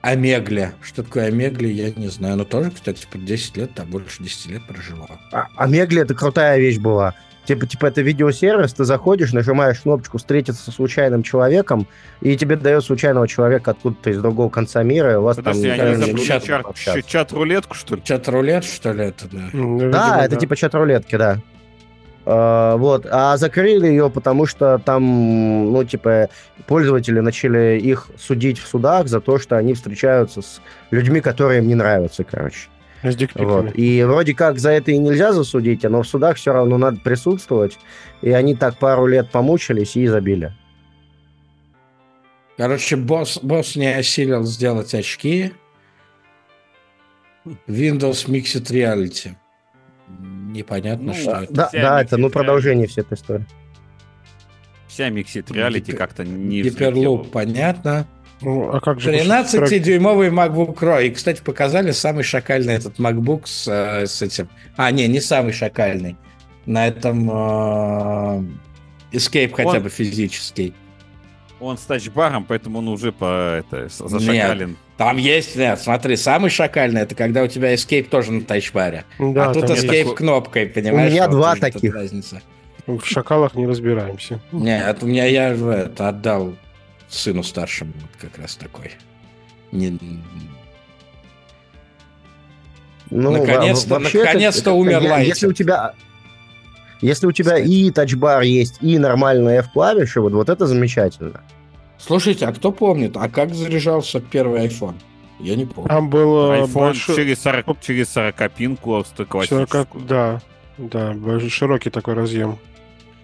Омегле. Что такое Омегле, я не знаю. Но тоже, кстати, под 10 лет, там больше 10 лет прожила. А, это крутая вещь была. Типа, типа, это видеосервис, ты заходишь, нажимаешь кнопочку «Встретиться со случайным человеком», и тебе дает случайного человека откуда-то из другого конца мира, и у вас Подожди, там... они там изобрели чат чат- чат-рулетку, что ли? Чат-рулет, что ли, это, да? Ну, Да, видимо, это типа чат-рулетки, да. А, вот, а закрыли ее, потому что там, ну, типа, пользователи начали их судить в судах за то, что они встречаются с людьми, которые им не нравятся, короче. С дикпиками. Вот. И вроде как за это и нельзя засудить, но в судах все равно надо присутствовать. И они так пару лет помучились и забили. Короче, босс, босс не осилил сделать очки. Windows Mixed Reality. Непонятно, Ну, что а, это. Да, да, это ну миксит продолжение всей этой истории. Вся Mixed Reality Гипер- как-то не Гиперлуп, понятно. Ну, а как же... 13-дюймовый MacBook Pro. И, кстати, показали самый шакальный этот MacBook с, э, с этим... А, не, не самый шакальный. На этом э, Escape хотя Он- бы физический. Он с тачбаром, поэтому он уже по это, зашакален. Там есть, нет, смотри, самый шакальный, это когда у тебя Escape тоже на тачбаре. Да, а тут Escape такой- кнопкой, понимаешь? меня Вот два таких. разница. в шакалах не разбираемся. Не, это у меня я это отдал сыну старшему вот как раз такой. Не- Ну, Наконец-то- наконец-то умер Лайтинг. Если у тебя... Если у тебя Кстати. и тачбар есть, и нормальные F-клавиши, вот, вот это замечательно. Слушайте, а кто помнит, а как заряжался первый iPhone? Я не помню. Там был э, iPhone большой... через, 40, через 40 пинку классическую. Да, да, большой, широкий такой разъем.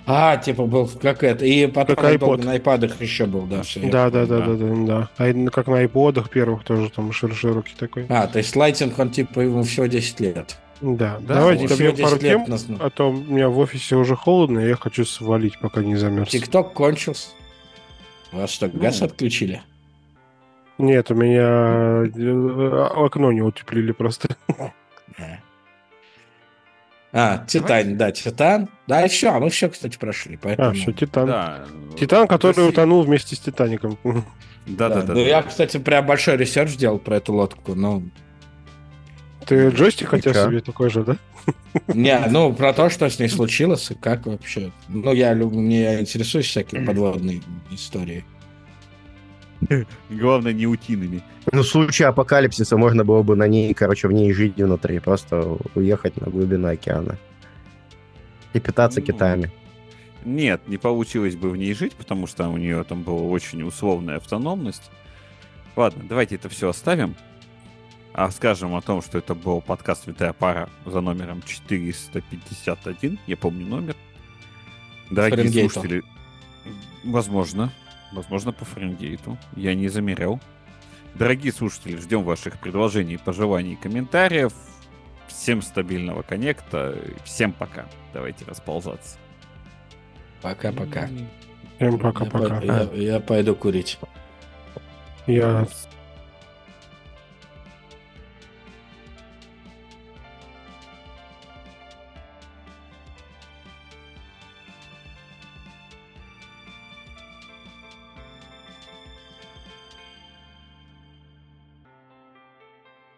А, типа был как это. И потом Как iPod. на айпадах еще был, да. всё, я Да, да, да, да, да, да. А как на айподах первых тоже там шир- широкий такой. А, то есть лайтинг, он типа ему всего 10 лет. Да, Да, давайте вот. добьем Всего пару 10 лет тем, нас- а то у меня в офисе уже холодно, и я хочу свалить, пока не замерз. Тикток кончился. Вас что, газ Ну. отключили? Нет, у меня э, окно не утеплили просто. А. А, Титан, да, Титан. Да, и все, мы все, кстати, прошли. Поэтому... А, все, Титан. Да. Титан, который Россия- утонул вместе с Титаником. Да, да, да. Ну, я, кстати, прям большой research сделал про эту лодку, но... Ты джойстик хотел себе такой же, да? Не, ну, про то, что с ней случилось и как вообще. Ну, я люблю, мне интересуюсь всякими подводной историей. Главное, не утиными. Ну, в случае апокалипсиса можно было бы на ней, короче, в ней жить внутри, просто уехать на глубину океана. И питаться Ну, китами. Нет, не получилось бы в ней жить, потому что у нее там была очень условная автономность. Ладно, давайте это все оставим. А скажем о том, что это был подкаст «Витая пара» за номером 451. Я помню номер. Дорогие Фаренгейту. слушатели, возможно, возможно по Фаренгейту. Я не замерял. Дорогие слушатели, ждем ваших предложений, пожеланий и комментариев. Всем стабильного коннекта. Всем пока. Давайте расползаться. Пока-пока. Всем Я, пока-пока. пой- я- я пойду курить. Я.